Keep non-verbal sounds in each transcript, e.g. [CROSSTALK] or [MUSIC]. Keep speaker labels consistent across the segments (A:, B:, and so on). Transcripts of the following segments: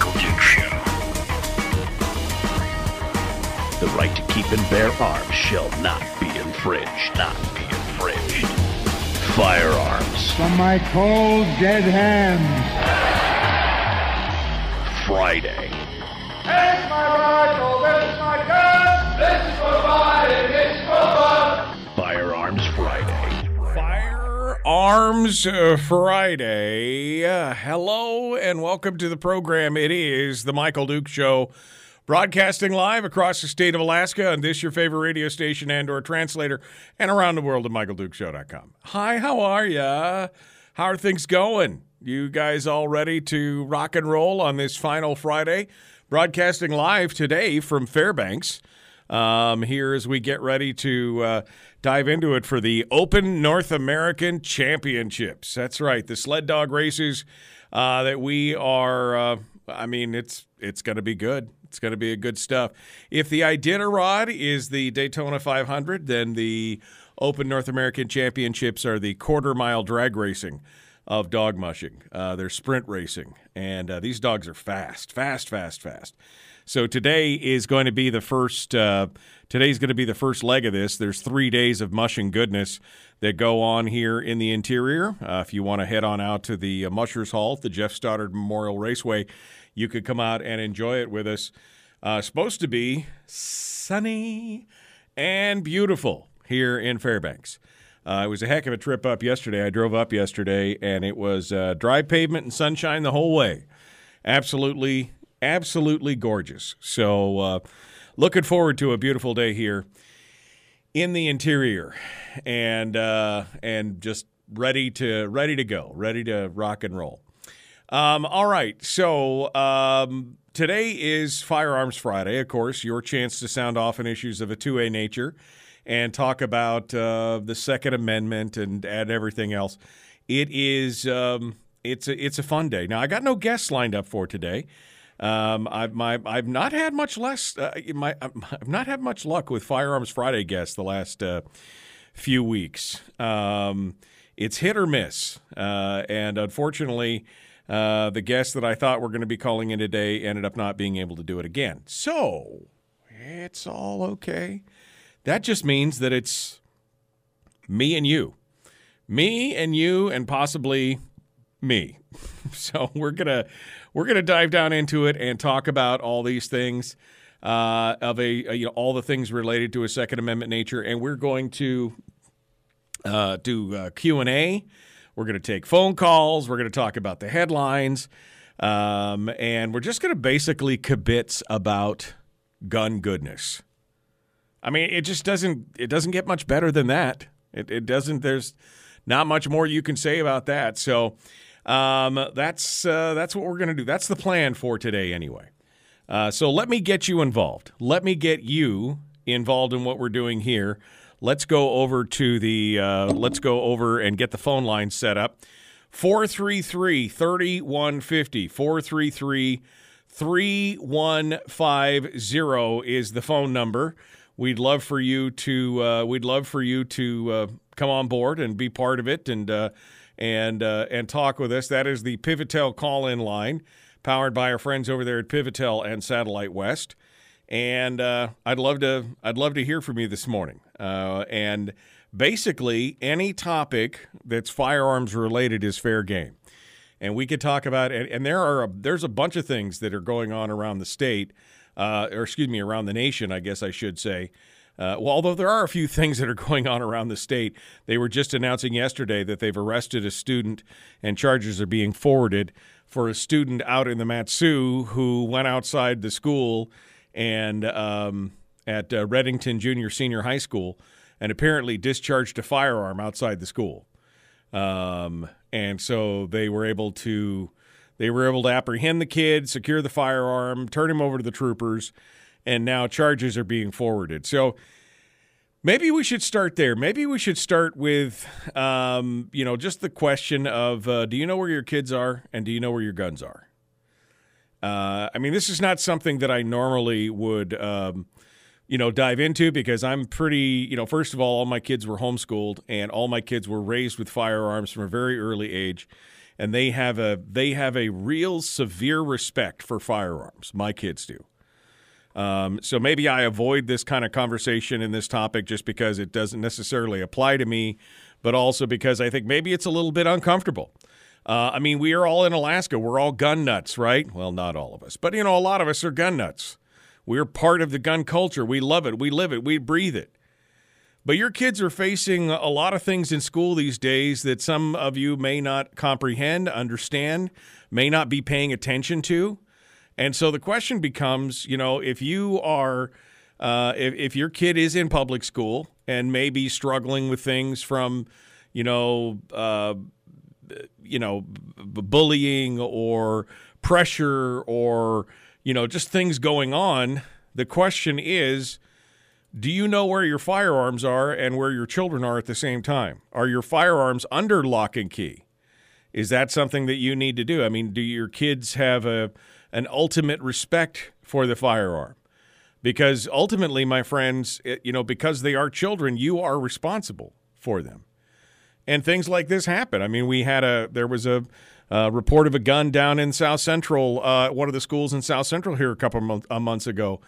A: The Michael Duke Show. The right to keep and bear arms shall not be infringed. Not be infringed. Firearms
B: From my cold, dead hands.
A: Friday.
C: Here's my rifle. This is my gun. This is for fighting. This is for fun.
D: Uh, Friday. Uh, hello and welcome to the program. It is the Michael Duke Show, broadcasting live across the state of Alaska on this your favorite radio station and/or translator, and around the world at michaeldukeshow.com. Hi, how are ya? How are things going? You guys all ready to rock and roll on this final Friday? Broadcasting live today from Fairbanks um, here as we get ready to uh, dive into it for the Open North American Championships. That's right, the sled dog races uh, that we are. Uh, I mean, it's it's going to be good. It's going to be a good stuff. If the Iditarod is the Daytona 500, then the Open North American Championships are the quarter mile drag racing of dog mushing. Uh, they're sprint racing, and uh, these dogs are fast, fast, fast, fast. So today is going to be the first. Uh, today's going to be the first leg of this. There's three days of mushing goodness that go on here in the interior. Uh, if you want to head on out to the uh, Mushers Hall, the Jeff Studdert Memorial Raceway, you could come out and enjoy it with us. Uh, supposed to be sunny and beautiful here in Fairbanks. Uh, it was a heck of a trip up yesterday. I drove up yesterday, and it was uh, dry pavement and sunshine the whole way. Absolutely, absolutely gorgeous. So, uh, looking forward to a beautiful day here in the interior, and uh, and just ready to ready to go, ready to rock and roll. Um, all right, so um, today is Firearms Friday. Of course, your chance to sound off on issues of a two A nature and talk about uh, the Second Amendment and and everything else. It is um, it's a it's a fun day. Now I got no guests lined up for today. Um, I've my I've not had much less uh, my [LAUGHS] I've not had much luck with Firearms Friday guests the last uh, few weeks. Um, it's hit or miss, uh, and unfortunately. Uh, the guests that I thought were going to be calling in today ended up not being able to do it again. So it's all okay. That just means that it's me and you, me and you, and possibly me. [LAUGHS] So we're gonna we're gonna dive down into it and talk about all these things uh, of a, a you know all the things related to a Second Amendment nature, and we're going to uh, do uh, Q and A. We're going to take phone calls. We're going to talk about the headlines, um, and we're just going to basically kibitz about gun goodness. I mean, it just doesn't it doesn't get much better than that. It, it doesn't. There's not much more you can say about that. So um, that's uh, that's what we're going to do. That's the plan for today, anyway. Uh, so let me get you involved. Let me get you involved in what we're doing here. Let's go over to the uh, let's go over and get the phone line set up. 433 3150 433 3150 is the phone number. We'd love for you to uh, we'd love for you to uh, come on board and be part of it and uh, and uh, and talk with us. That is the Pivotel call-in line, powered by our friends over there at Pivotel and Satellite West. And uh, I'd love to I'd love to hear from you this morning. Uh, and basically, any topic that's firearms related is fair game. And we could talk about and, and there are a, there's a bunch of things that are going on around the state uh, or excuse me, around the nation, I guess I should say. Uh, well, although there are a few things that are going on around the state, they were just announcing yesterday that they've arrested a student and charges are being forwarded for a student out in the Mat-Su who went outside the school and um, at uh, Redington Junior Senior High School and apparently discharged a firearm outside the school. Um, and so they were able to They were able to apprehend the kid, secure the firearm, turn him over to the troopers, and now charges are being forwarded. So maybe we should start there. Maybe we should start with, um, you know, just the question of uh, do you know where your kids are and do you know where your guns are? Uh, I mean, this is not something that I normally would, um, you know, dive into because I'm pretty, you know, first of all, all my kids were homeschooled and all my kids were raised with firearms from a very early age, and they have a they have a real severe respect for firearms. My kids do. Um, so maybe I avoid this kind of conversation in this topic just because it doesn't necessarily apply to me, but also because I think maybe it's a little bit uncomfortable. Uh, I mean, we are all in Alaska. We're all gun nuts, right? Well, not all of us, but you know, a lot of us are gun nuts. We're part of the gun culture. We love it. We live it. We breathe it. But your kids are facing a lot of things in school these days that some of you may not comprehend, understand, may not be paying attention to. And so the question becomes, you know, if you are, uh, if, if your kid is in public school and maybe struggling with things from, you know, uh, you know, b- bullying or pressure or, you know, just things going on. The question is, do you know where your firearms are and where your children are at the same time? Are your firearms under lock and key? Is that something that you need to do? I mean, do your kids have a an ultimate respect for the firearm? Because ultimately, my friends, it, you know, because they are children, you are responsible for them and things like this happen. I mean, we had a there was a, a report of a gun down in South Central, uh, one of the schools in South Central here a couple of month, months ago,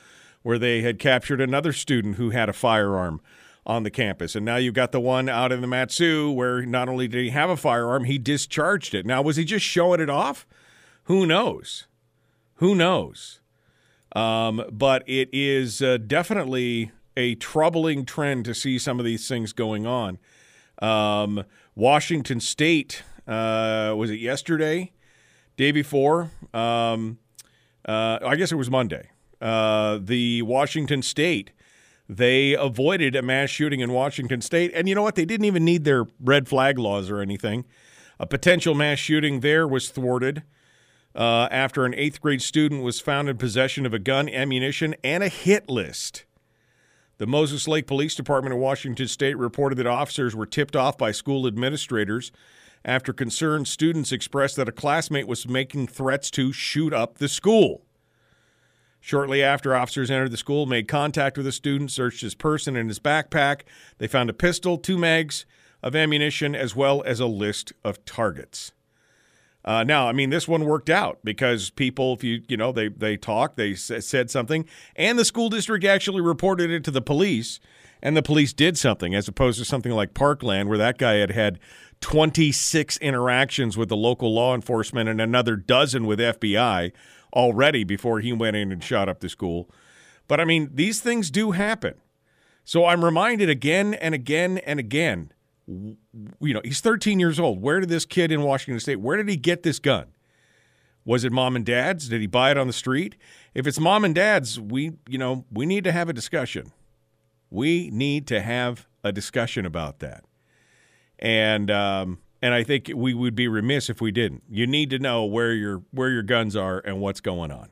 D: where they had captured another student who had a firearm on the campus, and now you've got the one out in the Mat-Su where not only did he have a firearm, he discharged it. Now, was he just showing it off? Who knows? Who knows? Um, but it is uh, definitely a troubling trend to see some of these things going on. Um, Washington State uh, was it yesterday, day before? Um, uh, I guess it was Monday. Uh, the Washington State they avoided a mass shooting in Washington State, and you know what? They didn't even need their red flag laws or anything. A potential mass shooting there was thwarted. Uh, after an eighth grade student was found in possession of a gun, ammunition, and a hit list. The Moses Lake Police Department of Washington State reported that officers were tipped off by school administrators after concerned students expressed that a classmate was making threats to shoot up the school. Shortly after, officers entered the school, made contact with the student, searched his person and his backpack. They found a pistol, two mags of ammunition, as well as a list of targets. Uh, now, I mean, this one worked out because people, if you you know, they they talked, they s- said something, and the school district actually reported it to the police, and the police did something, as opposed to something like Parkland, where that guy had had 26 interactions with the local law enforcement and another dozen with FBI already before he went in and shot up the school. But I mean, these things do happen. So I'm reminded again and again and again you know, he's 13 years old. Where did this kid in Washington State, where did he get this gun? Was it mom and dad's? Did he buy it on the street? If it's mom and dad's, we, you know, we need to have a discussion. We need to have a discussion about that. And um, and I think we would be remiss if we didn't. You need to know where your where your guns are and what's going on.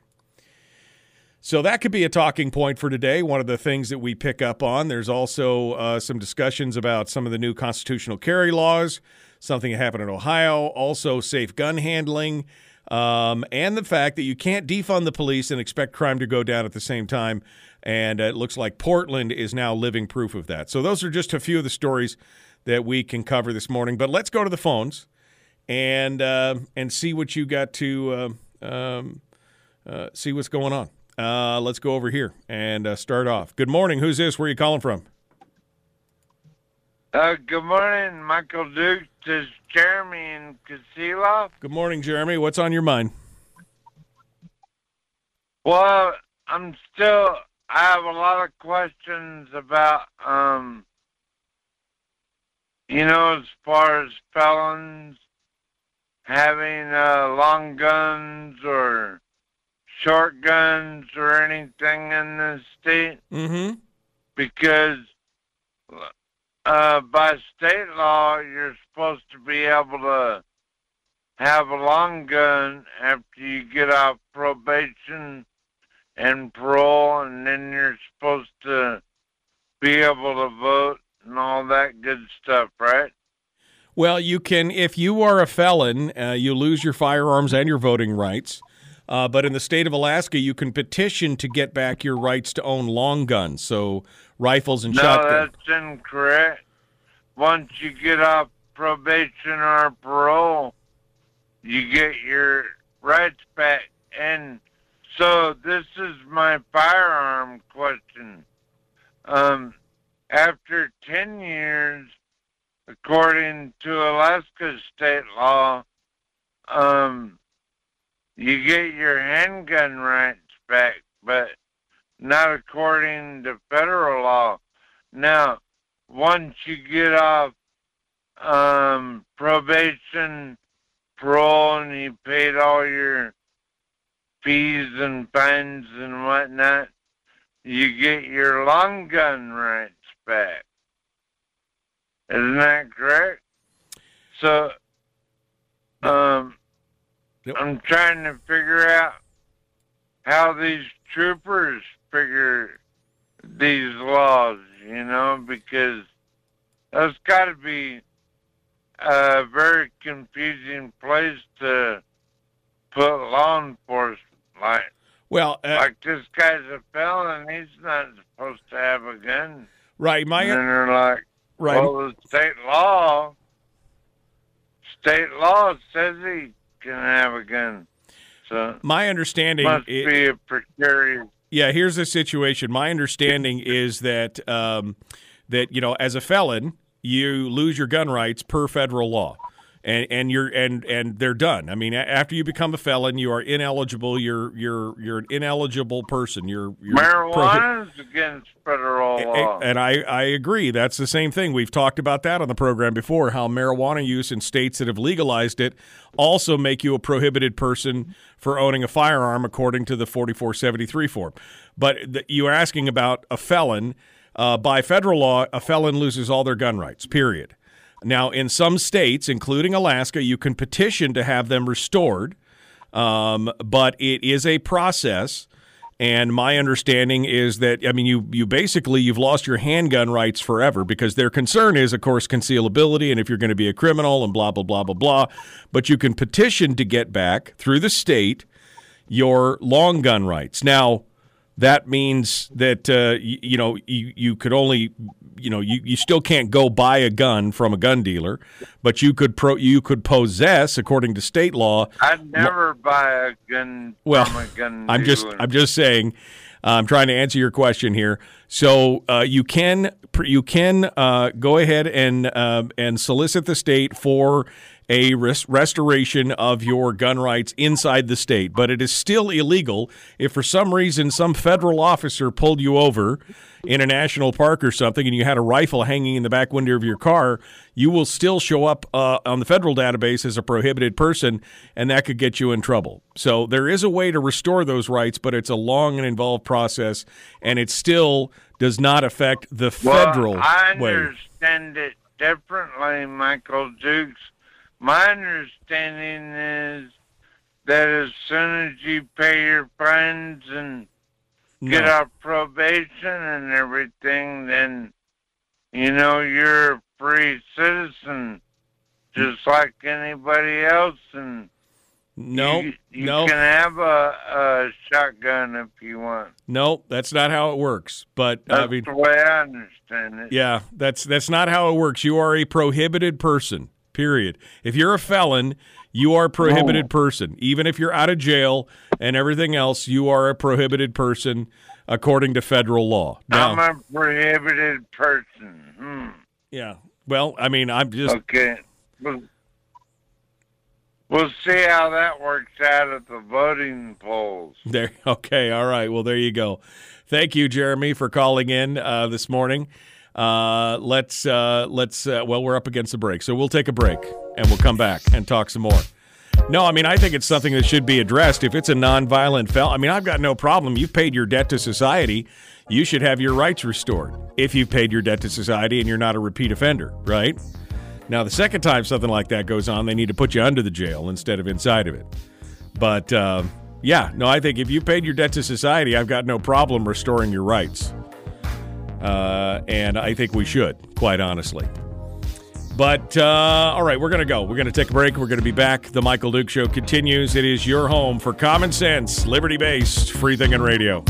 D: So that could be a talking point for today. One of the things that we pick up on. There's also uh, some discussions about some of the new constitutional carry laws, something that happened in Ohio, also safe gun handling, um, and the fact that you can't defund the police and expect crime to go down at the same time. And it looks like Portland is now living proof of that. So those are just a few of the stories that we can cover this morning. But let's go to the phones and uh, and see what you got to uh, um, uh, see what's going on. Uh, let's go over here and uh, start off. Good morning. Who's this? Where are you calling from?
E: Uh, good morning, Michael Duke. This is Jeremy in Wasilla.
D: Good morning, Jeremy. What's on your mind?
E: Well, I'm still. I have a lot of questions about, um, you know, as far as felons having uh, long guns or short guns or anything in the state
D: Mm-hmm.
E: because uh, by state law you're supposed to be able to have a long gun after you get off probation and parole, and then you're supposed to be able to vote and all that good stuff, right?
D: Well, you can, if you are a felon, uh, you lose your firearms and your voting rights. Uh, but in the state of Alaska, you can petition to get back your rights to own long guns, so rifles and
E: no,
D: shotguns.
E: that's incorrect. Once you get off probation or parole, you get your rights back. And so this is my firearm question. Um, after 10 years, according to Alaska state law, um, you get your handgun rights back, but not according to federal law. Now, once you get off um, probation, parole, and you paid all your fees and fines and whatnot, you get your long gun rights back. Isn't that correct? So, um,
D: Yep.
E: I'm trying to figure out how these troopers figure these laws, you know, because that's got to be a very confusing place to put law enforcement. Like,
D: Well, uh,
E: like this guy's a felon, he's not supposed to have a gun.
D: right, my
E: and they're like,
D: right.
E: well, the state law, state law says he can have a gun. So
D: my understanding
E: must
D: i-
E: be a precarious.
D: Yeah, here's the situation. My understanding is that um, that you know, as a felon, you lose your gun rights per federal law, and and you're and and they're done. I mean, after you become a felon, you are ineligible. You're you're you're an ineligible person. You're, you're prohi-
E: Marijuana is against federal law.
D: and I, I agree. That's the same thing. We've talked about that on the program before, how marijuana use in states that have legalized it also make you a prohibited person for owning a firearm according to the 4473 form. But the, you are asking about a felon. Uh, by federal law, a felon loses all their gun rights, period. Now, in some states, including Alaska, you can petition to have them restored, um, but it is a process. And my understanding is that I mean you you basically you've lost your handgun rights forever because their concern is of course concealability and if you're going to be a criminal and blah blah blah blah blah. But you can petition to get back through the state your long gun rights. Now that means that uh, you, you know you, you could only you know you, you still can't go buy a gun from a gun dealer, but you could pro you could possess according to state law
E: I'd never buy a gun
D: well,
E: from a gun [LAUGHS]
D: I'm just. I'm just saying. uh, I'm trying to answer your question here. So uh, you can you can uh, go ahead and uh, and solicit the state for a res- restoration of your gun rights inside the state, but it is still illegal if for some reason some federal officer pulled you over in a national park or something and you had a rifle hanging in the back window of your car, you will still show up uh, on the federal database as a prohibited person, and that could get you in trouble. So there is a way to restore those rights, but it's a long and involved process, and it still does not affect the
E: well,
D: federal
E: I
D: way.
E: understand it differently, Michael Dukes. My understanding is that as soon as you pay your fines and get
D: No.
E: off probation and everything, then you know you're a free citizen, just like anybody else, and
D: No,
E: you, you
D: no,
E: can have a, a shotgun if you want.
D: no, that's not how it works. But
E: That's
D: I mean,
E: the way I understand it.
D: Yeah, that's that's not how it works. You are a prohibited person. Period. If you're a felon, you are a prohibited person. Even if you're out of jail and everything else, you are a prohibited person according to federal law. Now,
E: I'm a prohibited person. Hmm.
D: yeah. Well, I mean, I'm just
E: Okay. We'll, we'll see how that works out at the voting polls.
D: there. [LAUGHS] Okay, all right. Well, there you go. Thank you, Jeremy, for calling in uh, this morning. Uh, let's uh, let's uh, well, we're up against the break, so we'll take a break and we'll come back and talk some more. No, I mean I think it's something that should be addressed. If it's a nonviolent fel, I mean I've got no problem. You've paid your debt to society. You should have your rights restored if you've paid your debt to society and you're not a repeat offender, right? Now, the second time something like that goes on, they need to put you under the jail instead of inside of it. But uh, yeah, no, I think if you paid your debt to society, I've got no problem restoring your rights. Uh, and I think we should, quite honestly. But uh, all right, we're going to go. We're going to take a break. We're going to be back. The Michael Duke Show continues. It is your home for common sense, liberty based, free thinking radio.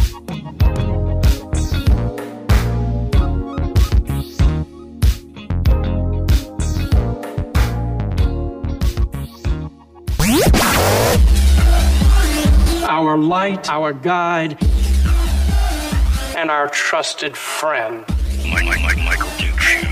F: Our light, our guide, and our trusted friend.
A: Mike, Mike, Mike, Michael Duke Show.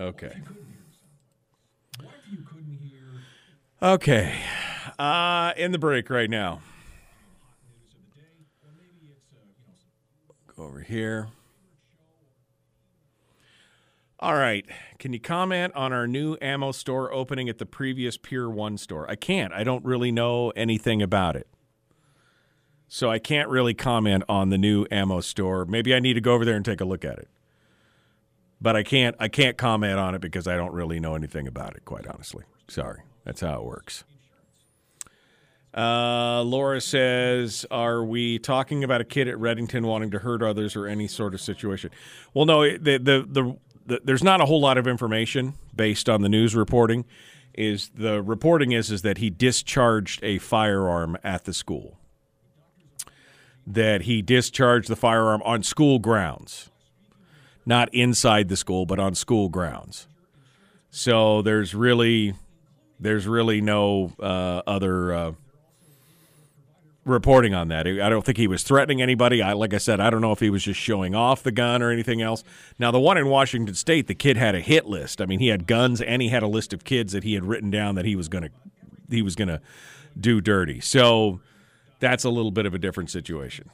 D: Okay. Okay. Uh, in the break right now. Go over here. All right. Can you comment on our new ammo store opening at the previous Pier 1 store? I can't. I don't really know anything about it. So I can't really comment on the new ammo store. Maybe I need to go over there and take a look at it. But I can't I can't comment on it because I don't really know anything about it, quite honestly. Sorry. That's how it works. Uh, Laura says, "Are we talking about a kid at Redington wanting to hurt others or any sort of situation?" Well, no. The the the, the there's not a whole lot of information based on the news reporting. Is the reporting is is that he discharged a firearm at the school. That he discharged the firearm on school grounds, not inside the school, but on school grounds. So there's really there's really no uh, other. Uh, reporting on that. I don't think he was threatening anybody. I, like I said, I don't know if he was just showing off the gun or anything else. Now, the one in Washington State, the kid had a hit list. I mean, he had guns and he had a list of kids that he had written down that he was going to he was going to do dirty. So that's a little bit of a different situation.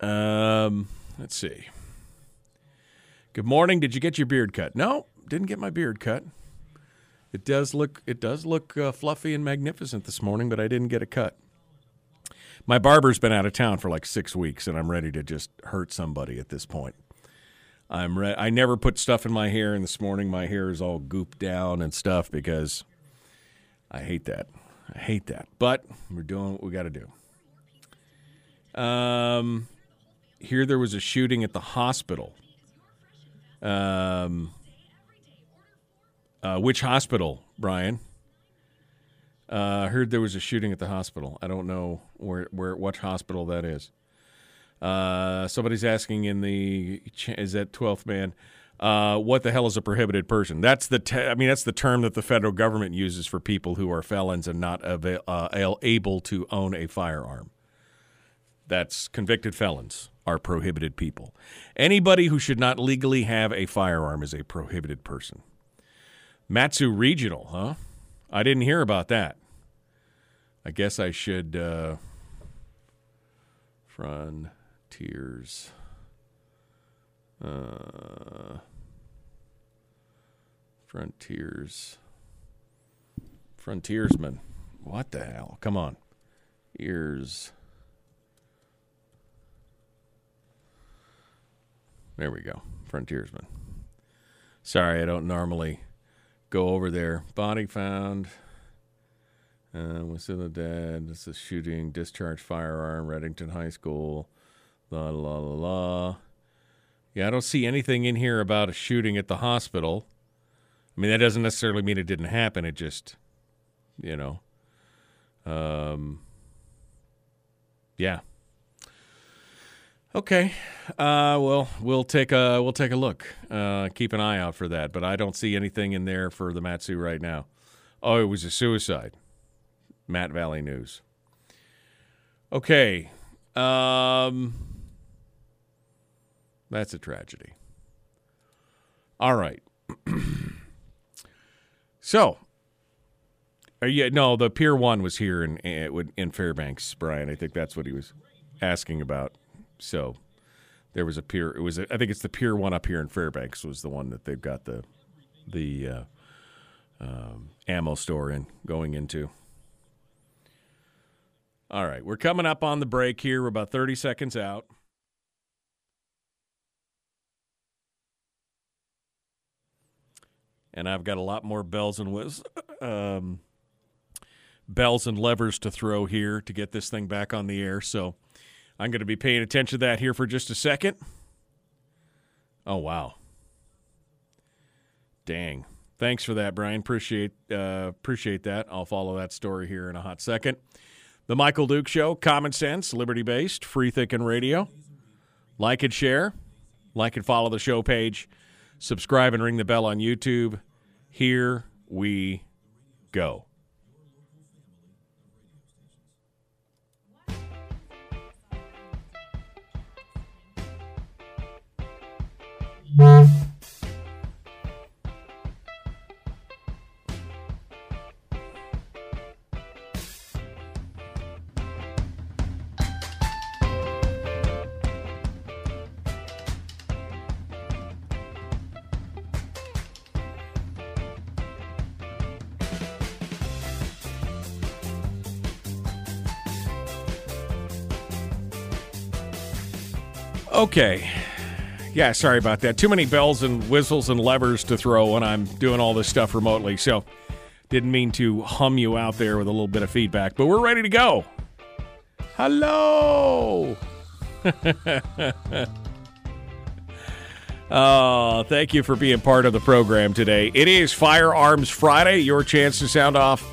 D: Um, let's see. Good morning. Did you get your beard cut? No, didn't get my beard cut. It does look it does look uh, fluffy and magnificent this morning, but I didn't get a cut. My barber's been out of town for like six weeks, and I'm ready to just hurt somebody at this point. I'm re- I never put stuff in my hair, and this morning my hair is all gooped down and stuff because I hate that. I hate that. But we're doing what we got to do. Um, here there was a shooting at the hospital. Um uh, which hospital, Brian? Uh, I heard there was a shooting at the hospital. I don't know where, where what hospital that is. Uh, somebody's asking in the is that twelfth man. Uh, what the hell is a prohibited person? That's the te- I mean that's the term that the federal government uses for people who are felons and not avail- uh, able to own a firearm. That's convicted felons are prohibited people. Anybody who should not legally have a firearm is a prohibited person. Mat-Su Regional, huh? I didn't hear about that. I guess I should. Uh, frontiers. Uh, frontiers. Frontiersman. What the hell? Come on. Ears. There we go. Frontiersman. Sorry, I don't normally go over there. Body found. Uh, was still dead. This is shooting, discharged firearm, Redington High School. La la la la. Yeah, I don't see anything in here about a shooting at the hospital. I mean, that doesn't necessarily mean it didn't happen. It just, you know, um, yeah. Okay. Uh, well, we'll take a we'll take a look. Uh, keep an eye out for that. But I don't see anything in there for the Mat-Su right now. Oh, it was a suicide. Matt Valley News. Okay. Um, that's a tragedy. All right. [CLEARS THROAT] so, are you, no, the Pier One was here in in Fairbanks, Brian. I think that's what he was asking about. So there was a pier. It was a, I think it's the Pier One up here in Fairbanks was the one that they've got the the uh, um, ammo store in going into. All right, we're coming up on the break here. We're about 30 seconds out. And I've got a lot more bells and whistles, [LAUGHS] um, bells and levers to throw here to get this thing back on the air. So I'm going to be paying attention to that here for just a second. Oh wow. Dang. Thanks for that, Brian. Appreciate uh, appreciate that. I'll follow that story here in a hot second. The Michael Duke Show, common sense, liberty based, free thinking radio. Like and share. Like and follow the show page. Subscribe and ring the bell on YouTube. Here we go. Okay. Yeah, sorry about that. Too many bells and whistles and levers to throw when I'm doing all this stuff remotely. So, didn't mean to hum you out there with a little bit of feedback, but we're ready to go. Hello. [LAUGHS] oh, thank you for being part of the program today. It is Firearms Friday, your chance to sound off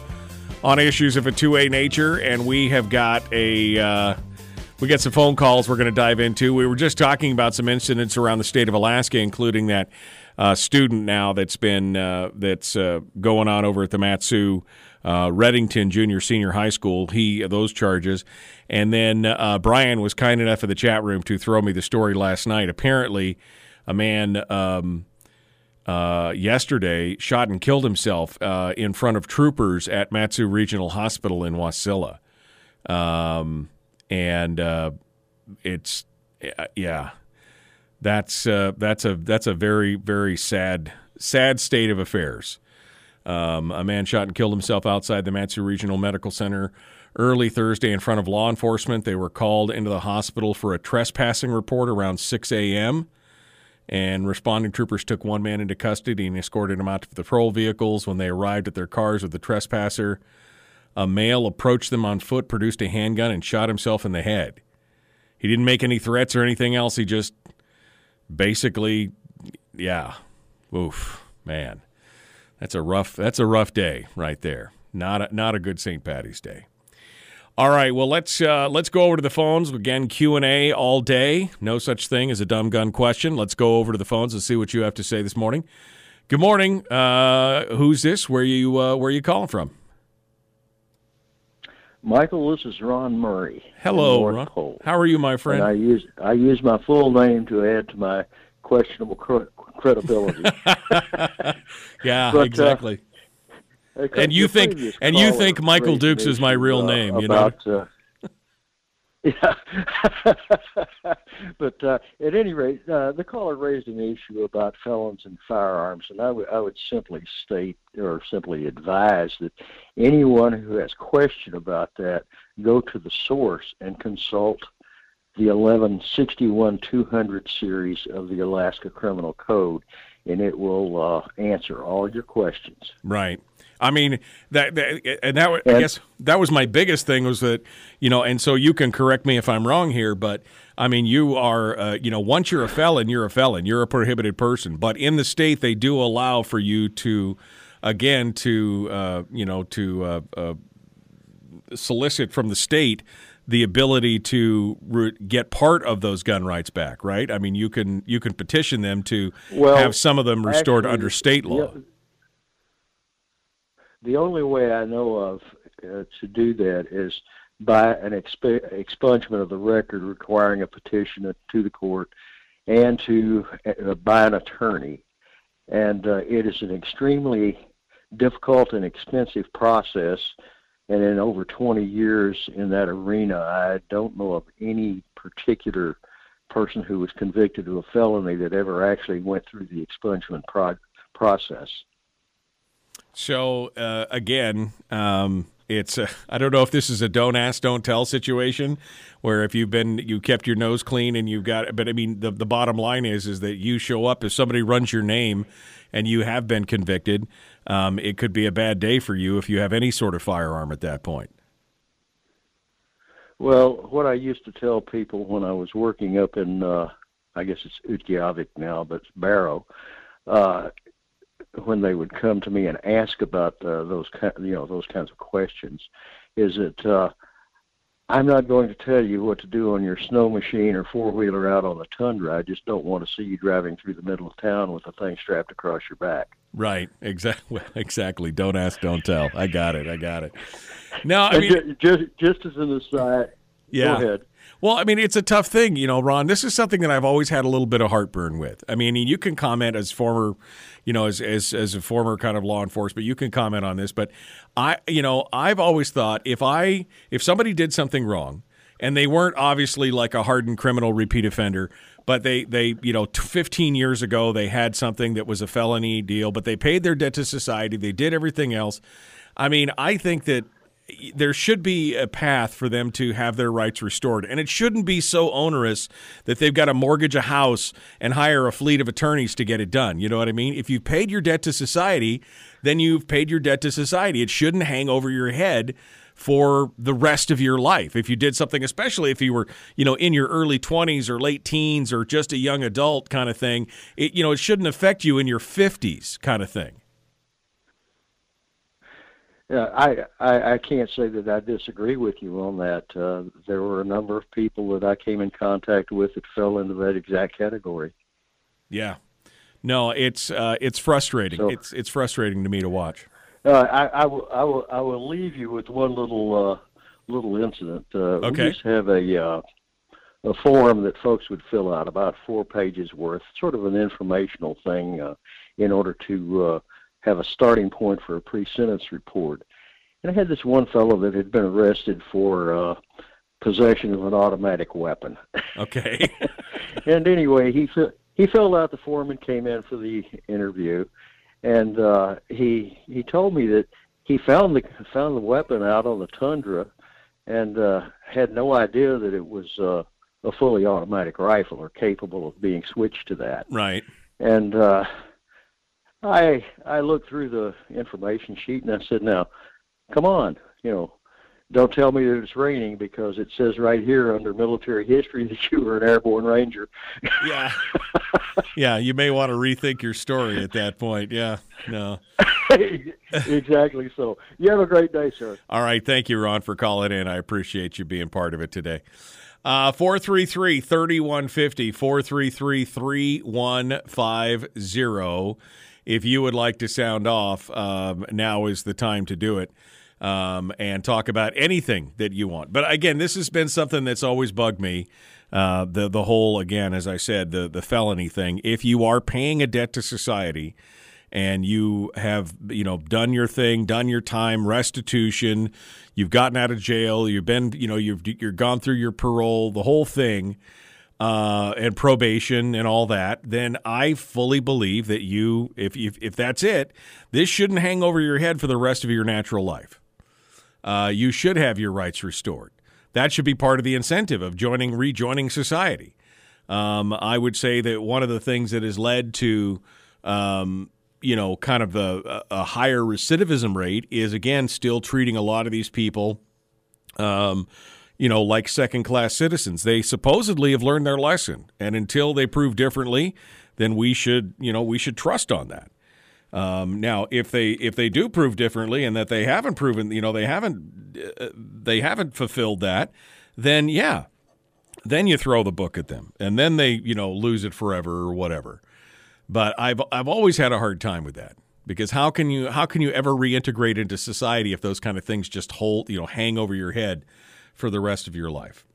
D: on issues of a 2A nature, and we have got a. Uh, we got some phone calls we're going to dive into. We were just talking about some incidents around the state of Alaska, including that uh, student now that's been uh, that's uh, going on over at the Mat-Su uh, Redington Junior Senior High School. He those charges, and then uh, Brian was kind enough in the chat room to throw me the story last night. Apparently, a man. Um, uh, yesterday, shot and killed himself in front of troopers at Mat-Su Regional Hospital in Wasilla. Um, and uh, it's yeah, that's uh, that's a that's a very very sad sad state of affairs. Um, a man shot and killed himself outside the Mat-Su Regional Medical Center early Thursday in front of law enforcement. They were called into the hospital for a trespassing report around 6 a.m. And responding troopers took one man into custody and escorted him out to the patrol vehicles. When they arrived at their cars with the trespasser, a male approached them on foot, produced a handgun, and shot himself in the head. He didn't make any threats or anything else. He just basically, yeah, oof, man, that's a rough that's a rough day right there. Not a, not a good St. Patty's Day. All right, well let's uh, let's go over to the phones again. Q and A all day. No such thing as a dumb gun question. Let's go over to the phones and see what you have to say this morning. Good morning. Uh, who's this? Where you uh, where are you calling from?
G: Michael, this is Ron Murray.
D: Hello, Ron. Pole. How are you, my friend?
G: And I use I use my full name to add to my questionable credibility. [LAUGHS]
D: yeah, but, uh, exactly. Uh, and you think and you think Michael Dukes is my real name, uh, you know? Uh,
G: yeah. [LAUGHS] but uh, at any rate, uh, the caller raised an issue about felons and firearms, and I would would simply state or simply advise that anyone who has question about that go to the source and consult the 1161 200 series of the Alaska Criminal Code, and it will uh, answer all your questions.
D: Right. I mean that, that and that I guess that was my biggest thing was that you know, and so you can correct me if I'm wrong here, but I mean you are uh, you know once you're a felon, you're a felon, you're a prohibited person. But in the state, they do allow for you to again to uh, you know to uh, uh solicit from the state the ability to re- get part of those gun rights back, right? I mean, you can you can petition them to well, have some of them restored actually, under state law. Yeah,
G: the only way I know of uh, to do that is by an exp- expungement of the record requiring a petition to the court and to uh, by an attorney. And uh, it is an extremely difficult and expensive process. And in over 20 years in that arena, I don't know of any particular person who was convicted of a felony that ever actually went through the expungement pro- process.
D: So uh, again, um, it's I don't know if this is a don't ask, don't tell situation where if you've been you kept your nose clean and you've got, but I mean the the bottom line is is that you show up if somebody runs your name and you have been convicted, um, it could be a bad day for you if you have any sort of firearm at that point.
G: Well, what I used to tell people when I was working up in, uh, I guess it's Utqiagvik now, but it's Barrow, uh, when they would come to me and ask about uh, those you know, those kinds of questions, is that uh, I'm not going to tell you what to do on your snow machine or four wheeler out on the tundra. I just don't want to see you driving through the middle of town with a thing strapped across your back.
D: Right. Exactly. [LAUGHS] Exactly. Don't ask, don't tell. I got it. I got it. Now, I mean,
G: just, just just as an aside.
D: Yeah.
G: Go ahead.
D: Well, I mean, it's a tough thing, you know, Ron. This is something that I've always had a little bit of heartburn with. I mean, you can comment as former, you know, as as as a former kind of law enforcement, you can comment on this, but I, you know, I've always thought if I if somebody did something wrong and they weren't obviously like a hardened criminal repeat offender, but they they you know 15 years ago they had something that was a felony deal, but they paid their debt to society, they did everything else. I mean, I think that there should be a path for them to have their rights restored. And it shouldn't be so onerous that they've got to mortgage a house and hire a fleet of attorneys to get it done. You know what I mean? If you've paid your debt to society, then you've paid your debt to society. It shouldn't hang over your head for the rest of your life. If you did something, especially if you were, you know, in your early 20s or late teens or just a young adult kind of thing, it you know, it shouldn't affect you in your 50s kind of thing.
G: Yeah, I, I I can't say that I disagree with you on that. Uh, there were a number of people that I came in contact with that fell into that exact category.
D: Yeah, no, it's uh, it's frustrating.
G: So-
D: it's it's frustrating to me to watch.
G: Uh, I, I will I will I will leave you with one little uh, little incident. Uh,
D: Okay.
G: We used to have a uh, a form that folks would fill out about four pages worth, sort of an informational thing, uh, in order to uh, have a starting point for a pre-sentence report. And I had this one fellow that had been arrested for uh, possession of an automatic weapon.
D: Okay. [LAUGHS]
G: and anyway, he he filled out the form and came in for the interview, and uh, he he told me that he found the found the weapon out on the tundra, and uh, had no idea that it was uh, a fully automatic rifle or capable of being switched to that.
D: right.
G: And uh, I I looked through the information sheet and I said, now, come on, you know, don't tell me that it's raining because it says right here under military history that you were an airborne ranger.
D: Yeah. [LAUGHS] yeah, you may want to rethink your story at that point. Yeah. No. [LAUGHS]
G: exactly so. You have a great day, sir.
D: All right. Thank you, Ron, for calling in. I appreciate you being part of it today. Uh, 433 3150, 433 3150. If you would like to sound off, um, now is the time to do it um, and talk about anything that you want. But again, this has been something that's always bugged me. Uh, the the whole again, as I said, the the felony thing. If you are paying a debt to society, and you have you know done your thing, done your time, restitution, you've gotten out of jail, you've been you know you've you're gone through your parole, the whole thing, uh, and probation and all that, then I fully believe that you, if if if that's it, this shouldn't hang over your head for the rest of your natural life. Uh, you should have your rights restored. That should be part of the incentive of joining, rejoining society. Um, I would say that one of the things that has led to, um, you know, kind of a, a higher recidivism rate is again still treating a lot of these people, um, you know, like second class citizens. They supposedly have learned their lesson, and until they prove differently, then we should, you know, we should trust on that. Um, now, if they if they do prove differently and that they haven't proven, you know, they haven't uh, they haven't fulfilled that, then yeah, then you throw the book at them, and then they you know lose it forever or whatever. But I've I've always had a hard time with that because how can you how can you ever reintegrate into society if those kind of things just hold you know hang over your head for the rest of your life?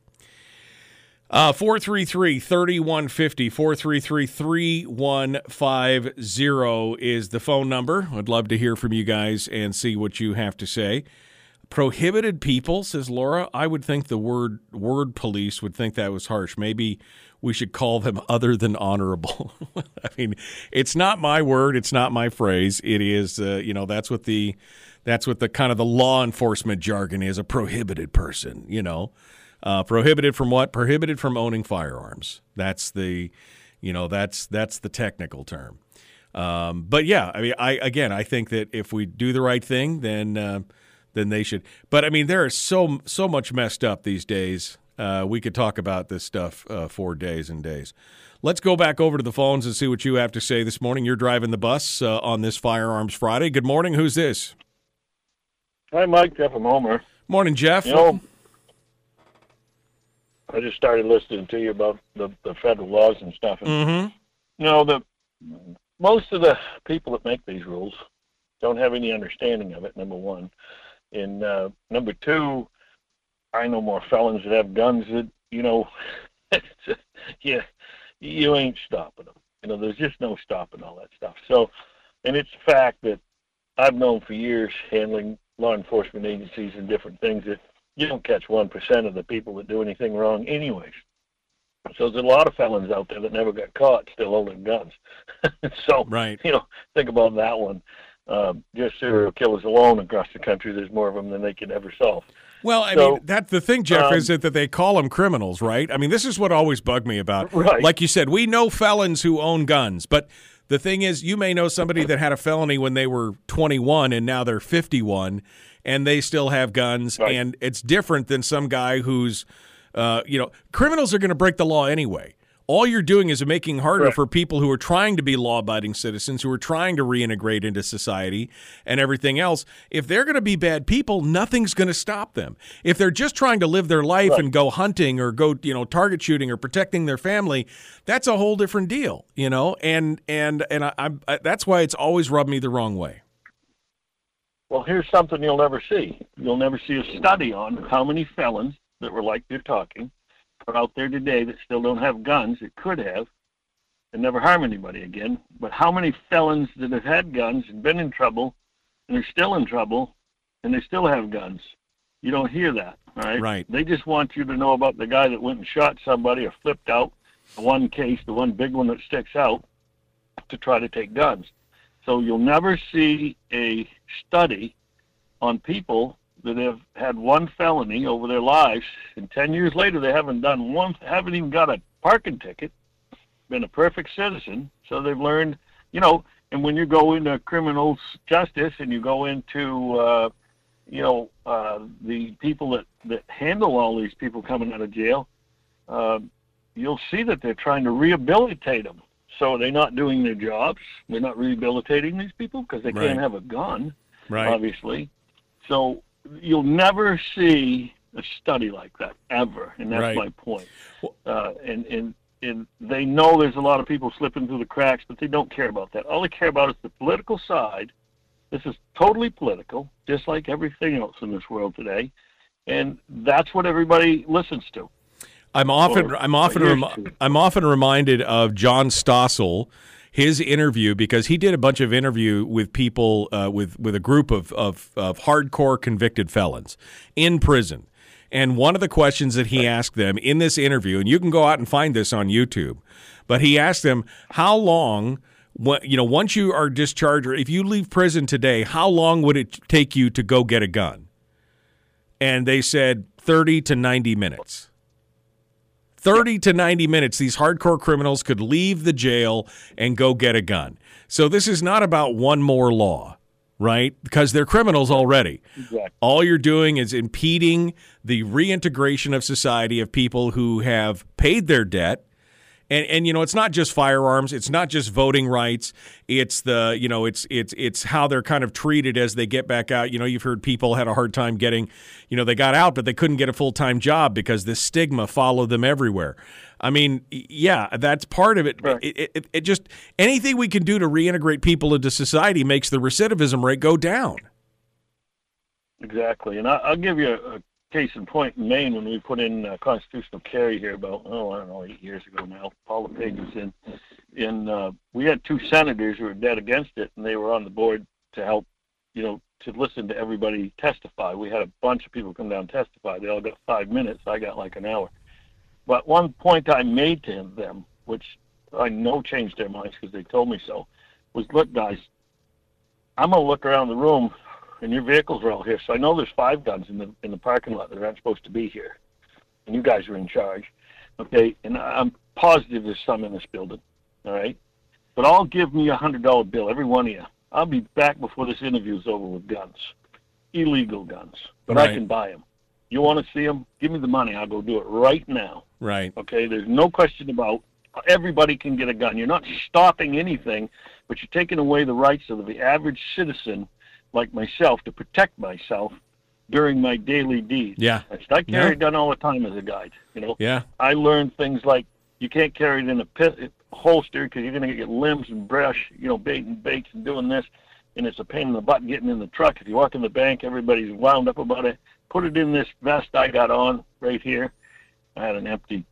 D: Uh, 433 3150, 433 3150 is the phone number. I'd love to hear from you guys and see what you have to say. Prohibited people, says Laura. I would think the word word police would think that was harsh. Maybe we should call them [LAUGHS] other than honorable. [LAUGHS] I mean, it's not my word, it's not my phrase. It is, uh, you know, that's what the that's what the kind of the law enforcement jargon is. A prohibited person, you know, uh, prohibited from what? Prohibited from owning firearms. That's the, you know, that's that's the technical term. Um, but yeah, I mean, I again, I think that if we do the right thing, then. Uh, then they should. But I mean, there is so so much messed up these days. Uh, we could talk about this stuff uh, for days and days. Let's go back over to the phones and see what you have to say this morning. You're driving the bus uh, on this Firearms Friday. Good morning. Who's this?
H: Hi, Mike. Jeff from Homer.
D: Morning, Jeff.
H: You know, I just started listening to you about the, the federal laws and stuff. And,
D: mm-hmm.
H: You know, the most of the people that make these rules don't have any understanding of it. Number one, and uh, number two, I know more felons that have guns that you know, [LAUGHS] yeah, you ain't stopping them. You know, there's just no stopping all that stuff. So, and it's a fact that I've known for years handling law enforcement agencies and different things that you don't catch one percent of the people that do anything wrong, anyways. So there's a lot of felons out there that never got caught still holding guns. [LAUGHS] so,
D: right.
H: you know, think about that one. Uh, just serial killers alone across the country, there's more of them than they can ever solve.
D: Well, I
H: So,
D: mean, that's the thing, Jeff,
H: um,
D: is that, that they call them criminals, right? I mean, this is what always bugged me about.
H: Right.
D: Like you said, we know felons who own guns, but the thing is, you may know somebody that had a felony when they were 21 and now they're 51 and they still have guns,
H: Right.
D: and it's different than some guy who's, uh, you know, criminals are going to break the law anyway. All you're doing is making harder
H: Right.
D: for people who are trying to be law-abiding citizens, who are trying to reintegrate into society and everything else. If they're going to be bad people, nothing's going to stop them. If they're just trying to live their life
H: Right.
D: and go hunting or go, you know, target shooting or protecting their family, that's a whole different deal, you know. And and and I, I'm- I, that's why it's always rubbed me the wrong way.
H: Well, here's something you'll never see. You'll never see a study on how many felons that were like you're talking are out there today that still don't have guns that could have and never harm anybody again. But how many felons that have had guns and been in trouble and are still in trouble and they still have guns? You don't hear that, all right?
D: Right.
H: They just want you to know about the guy that went and shot somebody or flipped out, the one case, the one big one that sticks out, to try to take guns. So you'll never see a study on people that have had one felony over their lives, and ten years later they haven't done one, haven't even got a parking ticket, been a perfect citizen. So they've learned, you know. And when you go into criminal justice and you go into, uh, you know, uh, the people that that handle all these people coming out of jail, uh, you'll see that they're trying to rehabilitate them. So they're not doing their jobs. They're not rehabilitating these people because they
D: Right.
H: can't have a gun,
D: Right.
H: obviously. So you'll never see a study like that ever, and that's
D: Right.
H: my point. Uh, and and and they know there's a lot of people slipping through the cracks, but they don't care about that. All they care about is the political side. This is totally political, just like everything else in this world today, and that's what everybody listens to.
D: I'm often
H: Or-
D: I'm often
H: or
D: rem-
H: to.
D: I'm often reminded of John Stossel, his interview because he did a bunch of interview with people uh, with with a group of, of of hardcore convicted felons in prison. And one of the questions that he asked them in this interview, and you can go out and find this on YouTube, but he asked them how long, what you know, once you are discharged, or if you leave prison today, how long would it take you to go get a gun? And they said thirty to ninety minutes. 30 to 90 minutes, these hardcore criminals could leave the jail and go get a gun. So this is not about one more law, right? Because they're criminals already.
H: Exactly.
D: All you're doing is impeding the reintegration of society of people who have paid their debt. And, and you know it's not just firearms. It's not just voting rights. It's the you know it's it's it's how they're kind of treated as they get back out. You know you've heard people had a hard time getting you know they got out but they couldn't get a full-time job because this stigma followed them everywhere. I mean yeah that's part of it. It, it, it just anything we can do to reintegrate people into society makes the recidivism rate go down.
H: Exactly, and I, I'll give you a case in point in Maine when we put in uh, constitutional carry here about oh I don't know eight years ago now. Paul LePage was in, in uh, we had two senators who were dead against it, and they were on the board to help, you know, to listen to everybody testify. We had a bunch of people come down and testify. They all got five minutes. I got like an hour. But one point I made to them, which I know changed their minds because they told me so, was look, guys, I'm gonna look around the room, and your vehicles are all here. So I know there's five guns in the in the parking lot that aren't supposed to be here, and you guys are in charge, okay? And I'm positive there's some in this building, all right? But I'll give me a hundred dollar bill, every one of you. I'll be back before this interview is over with guns, illegal guns, but
D: Right.
H: I can buy them. You want to see them? Give me the money. I'll go do it right now.
D: Right.
H: Okay, there's no question about everybody can get a gun. You're not stopping anything, but you're taking away the rights of the average citizen like myself to protect myself during my daily deeds.
D: Yeah.
H: I carry
D: Yeah.
H: gun all the time as a guide. You know,
D: Yeah.
H: I learned things like you can't carry it in a pit, holster because you're going to get limbs and brush, you know, bait and baits and doing this, and it's a pain in the butt getting in the truck. If you walk in the bank, everybody's wound up about it. Put it in this vest I got on right here. I had an empty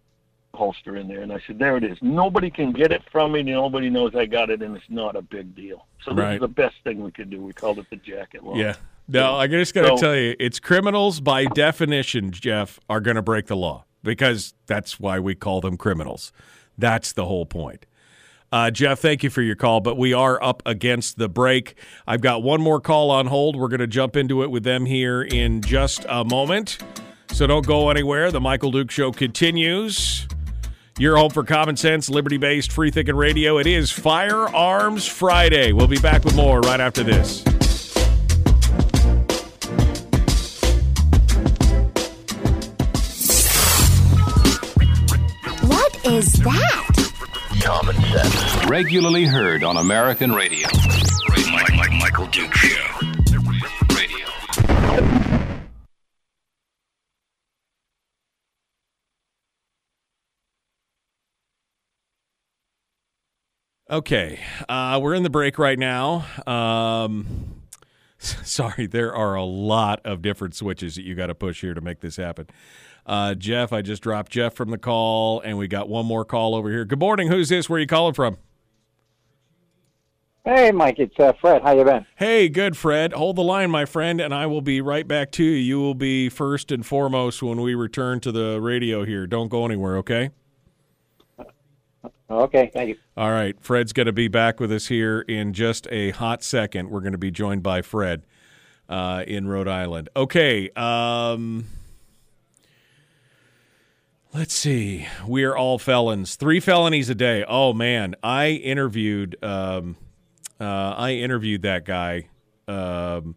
H: holster in there, and I said, "There it is. Nobody can get it from me. Nobody knows I got it, and it's not a big deal." So this
D: Right.
H: is the best thing we could do. We called it the jacket law.
D: Yeah. No, I just got to
H: So-
D: tell you, it's criminals by definition, Jeff, are going to break the law because that's why we call them criminals. That's the whole point. Uh, Jeff, thank you for your call, but we are up against the break. I've got one more call on hold. We're going to jump into it with them here in just a moment. So don't go anywhere. The Michael Duke Show continues. Your home for common sense, liberty based, free thinking radio. It is Firearms Friday. We'll be back with more right after this.
I: What is that?
A: Common sense.
J: Regularly heard on American radio.
A: Mike, Mike, Michael Duke Show.
J: Radio.
D: Okay, uh, we're in the break right now. Um, [LAUGHS] sorry, there are a lot of different switches that you got to push here to make this happen. Uh, Jeff, I just dropped Jeff from the call, and we got one more call over here. Good morning. Who's this? Where are you calling from?
K: Hey, Mike, it's uh, Fred. How you been?
D: Hey, good, Fred. Hold the line, my friend, and I will be right back to you. You will be first and foremost when we return to the radio here. Don't go anywhere, okay?
K: Okay, thank you.
D: All right. Fred's going to be back with us here in just a hot second. We're going to be joined by Fred uh, in Rhode Island. Okay. Um, let's see. We are all felons. Three felonies a day. Oh, man. I interviewed. Um, uh, I interviewed that guy, um,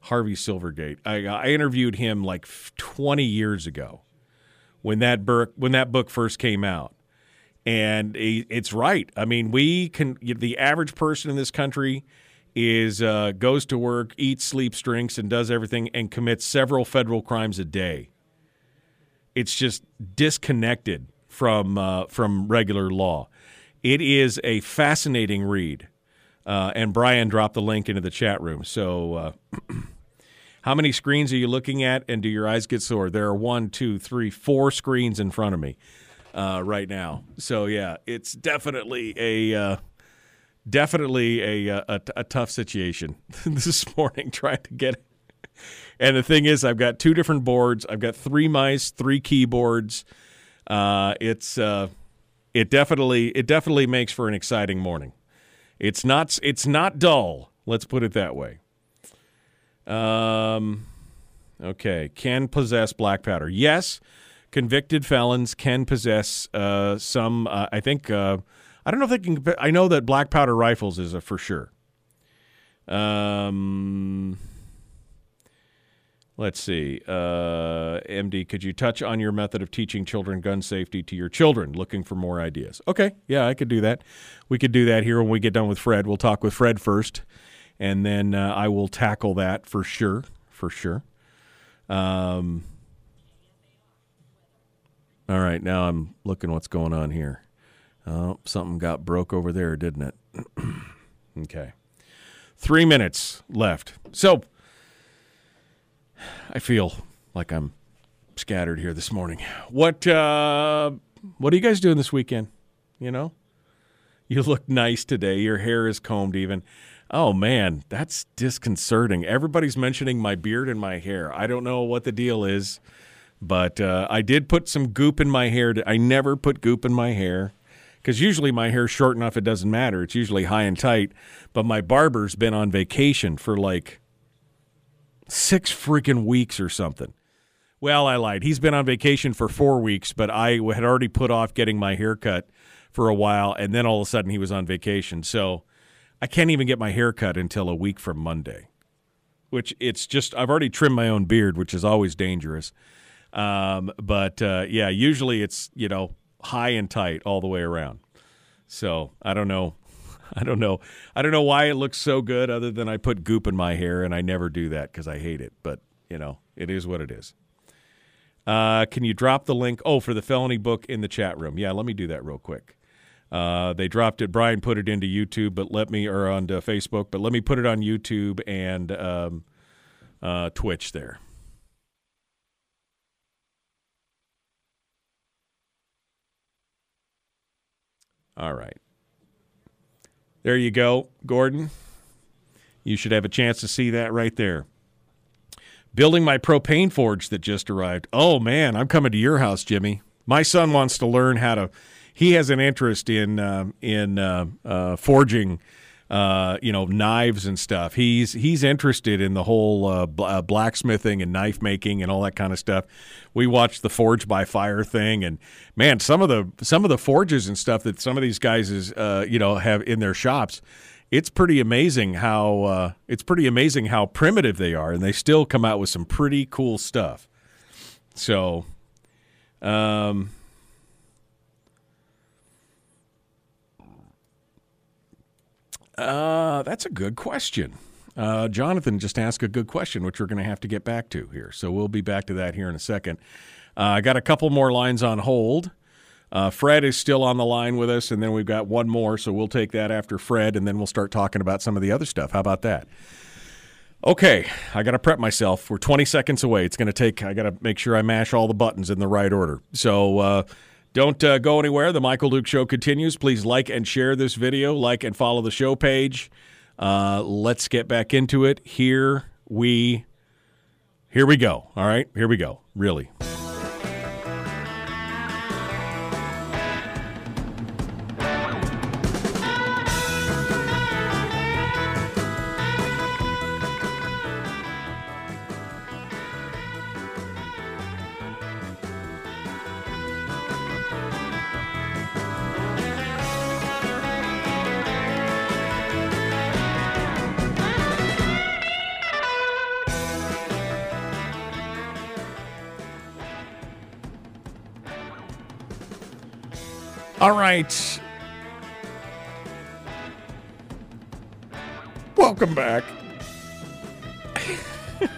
D: Harvey Silverglate. I, I interviewed him like 20 years ago when that when that book first came out and it's right. I mean, we can. The average person in this country is uh, goes to work, eats, sleeps, drinks, and does everything, and commits several federal crimes a day. It's just disconnected from uh, from regular law. It is a fascinating read, uh, and Brian dropped the link into the chat room. So. Uh, [CLEARS THROAT] How many screens are you looking at, and do your eyes get sore? There are one, two, three, four screens in front of me uh, right now. So yeah, it's definitely a uh, definitely a, a a tough situation [LAUGHS] this morning trying to get. it. And the thing is, I've got two different boards. I've got three mice, three keyboards. Uh, it's uh, it definitely it definitely makes for an exciting morning. It's not it's not dull. Let's put it that way. Um, okay, can possess black powder. Yes, convicted felons can possess uh, some. Uh, I think uh, I don't know if they can. I know that black powder rifles is a for sure. Um, let's see. Uh, MD, could you touch on your method of teaching children gun safety to your children? Looking for more ideas. Okay, yeah, I could do that. We could do that here when we get done with Fred. We'll talk with Fred first, and then uh, I will tackle that for sure. For sure. Um, all right, now I'm looking what's going on here. Oh, something got broke over there, didn't it? [CLEARS THROAT] okay. Three minutes left. So I feel like I'm scattered here this morning. What uh, what are you guys doing this weekend? You know? You look nice today. Your hair is combed even. Oh man, that's disconcerting. Everybody's mentioning my beard and my hair. I don't know what the deal is, but uh, I did put some goop in my hair. I never put goop in my hair because usually my hair's short enough it doesn't matter. It's usually high and tight. But my barber's been on vacation for like six freaking weeks or something. Well, I lied. He's been on vacation for four weeks, but I had already put off getting my hair cut for a while, and then all of a sudden he was on vacation. So I can't even get my hair cut until a week from Monday, which it's just, I've already trimmed my own beard, which is always dangerous. Um, but uh, yeah, usually it's, you know, high and tight all the way around. So I don't know. [LAUGHS] I don't know. I don't know why it looks so good other than I put goop in my hair and I never do that because I hate it. But, you know, it is what it is. Uh, can you drop the link? Oh, for the felony book in the chat room. Yeah, let me do that real quick. Uh, they dropped it. Brian put it into YouTube, but let me, or on Facebook, but let me put it on YouTube and um, uh, Twitch there. All right. There you go, Gordon. You should have a chance to see that right there. Building my propane forge that just arrived. Oh, man, I'm coming to your house, Jimmy. My son wants to learn how to. He has an interest in uh, in uh, uh, forging uh, you know, knives and stuff. He's he's interested in the whole uh, uh, blacksmithing and knife making and all that kind of stuff. We watched the Forge by Fire thing, and man, some of the some of the forges and stuff that some of these guys is uh, you know have in their shops. It's pretty amazing how uh, it's pretty amazing how primitive they are, and they still come out with some pretty cool stuff. So, um, Uh, that's a good question. Uh, Jonathan just asked a good question, which we're going to have to get back to here. So we'll be back to that here in a second. Uh, I got a couple more lines on hold. Uh, Fred is still on the line with us, and then we've got one more, so we'll take that after Fred, and then we'll start talking about some of the other stuff. How about that? Okay, I got to prep myself. We're 20 seconds away. It's going to take, I got to make sure I mash all the buttons in the right order. So, uh, don't uh, go anywhere. The Michael Duke Show continues. Please like and share this video, like and follow the show page. Uh, let's get back into it. Here we, here we go. All right, here we go. Really. Welcome back. [LAUGHS]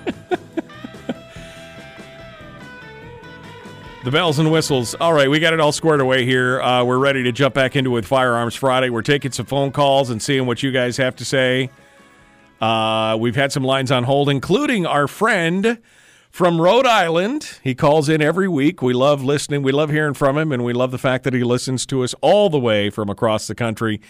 D: the bells and whistles. All right, we got it all squared away here. Uh, we're ready to jump back into with Firearms Friday. We're taking some phone calls and seeing what you guys have to say. Uh, we've had some lines on hold, including our friend from Rhode Island. He calls in every week. We love listening. We love hearing from him, and we love the fact that he listens to us all the way from across the country.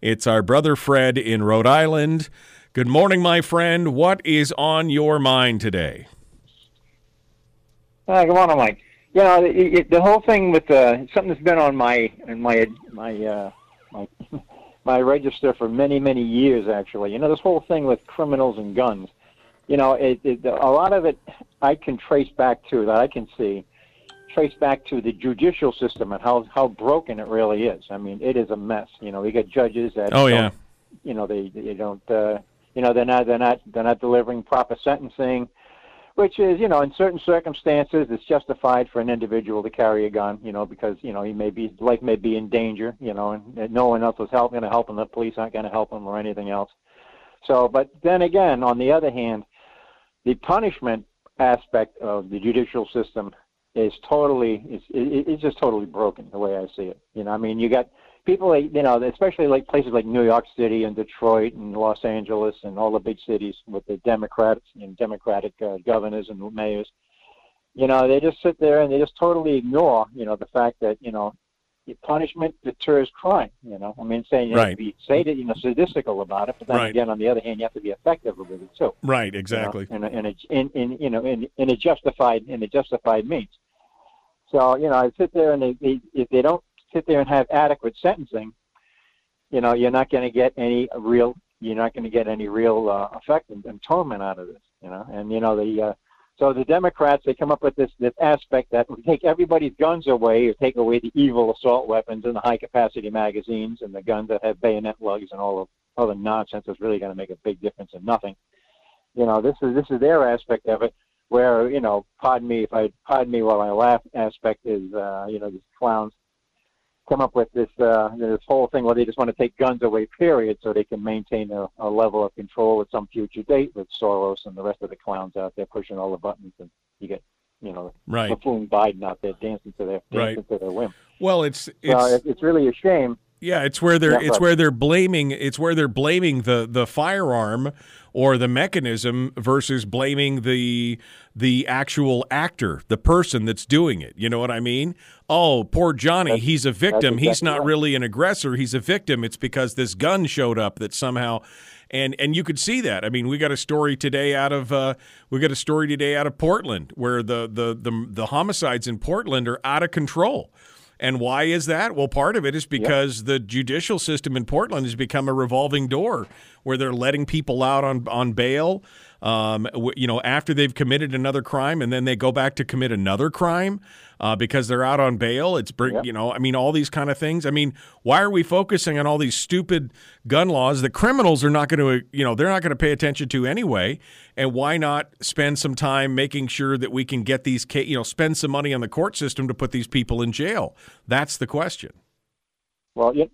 D: It's our brother Fred in Rhode Island. Good morning, my friend. What is on your mind today?
K: Hi, good morning, Mike. You know, it, it, the whole thing with uh, something that's been on my my my uh, my [LAUGHS] my register for many many years, actually. You know, this whole thing with criminals and guns you know, it, it, a lot of it I can trace back to that I can see trace back to the judicial system and how how broken it really is. I mean, it is a mess. You know, we got judges that
D: oh yeah,
K: you know they they don't uh, you know they're not they're not they're not delivering proper sentencing, which is you know in certain circumstances it's justified for an individual to carry a gun. You know because you know he may be life may be in danger. You know and, no one else is help going to help him. The police aren't going to help him or anything else. So, but then again, on the other hand the punishment aspect of the judicial system is totally it's, it's just totally broken the way I see it. You know, I mean, you got people like you know, especially like places like New York City and Detroit and Los Angeles and all the big cities with the Democrats and Democratic uh, governors and mayors. You know, they just sit there and they just totally ignore you know the fact that you know punishment deters crime. You know, I mean, saying you
D: Right.
K: have to be say that you know sadistical about it, but then
D: Right.
K: again, on the other hand, you have to be effective with it too.
D: Right,
K: you know,
D: exactly.
K: in, a, in, a, in in you know in in a justified in a justified means. So you know, I sit there and they, they if they don't sit there and have adequate sentencing, you know, you're not going to get any real you're not going to get any real uh, effect and, and torment out of this. You know, and you know the uh, so the Democrats they come up with this this aspect that we take everybody's guns away or take away the evil assault weapons and the high capacity magazines and the guns that have bayonet lugs and all of other nonsense that's really going to make a big difference in nothing. You know, this is this is their aspect of it. Where you know, pardon me if I pardon me while I laugh. Aspect is uh, you know these clowns come up with this uh, this whole thing where they just want to take guns away, period, so they can maintain a, a level of control at some future date with Soros and the rest of the clowns out there pushing all the buttons, and you get you know
D: Right.
K: buffoon Biden out there dancing to their dancing
D: Right.
K: to their whim.
D: Well, it's it's
K: it, it's really a shame.
D: Yeah, it's where they're
K: Yeah,
D: it's where they're blaming it's where they're blaming the the firearm or the mechanism versus blaming the the actual actor, the person that's doing it. You know what I mean? Oh, poor Johnny,
K: That's-
D: he's a victim. He's not
K: right.
D: really an aggressor. He's a victim. It's because this gun showed up that somehow and and you could see that. I mean, we got a story today out of uh, we got a story today out of Portland where the the the, the homicides in Portland are out of control. And why is that? Well, part of it is because the judicial system in Portland has become a revolving door where they're letting people out on on bail, um, you know, after they've committed another crime, and then they go back to commit another crime uh, because they're out on bail. It's br- you know, I mean, all these kind of things. I mean, why are we focusing on all these stupid gun laws that criminals are not going to, you know, they're not going to pay attention to anyway? And why not spend some time making sure that we can get these, ca- you know, spend some money on the court system to put these people in jail? That's the question.
K: Well, yeah.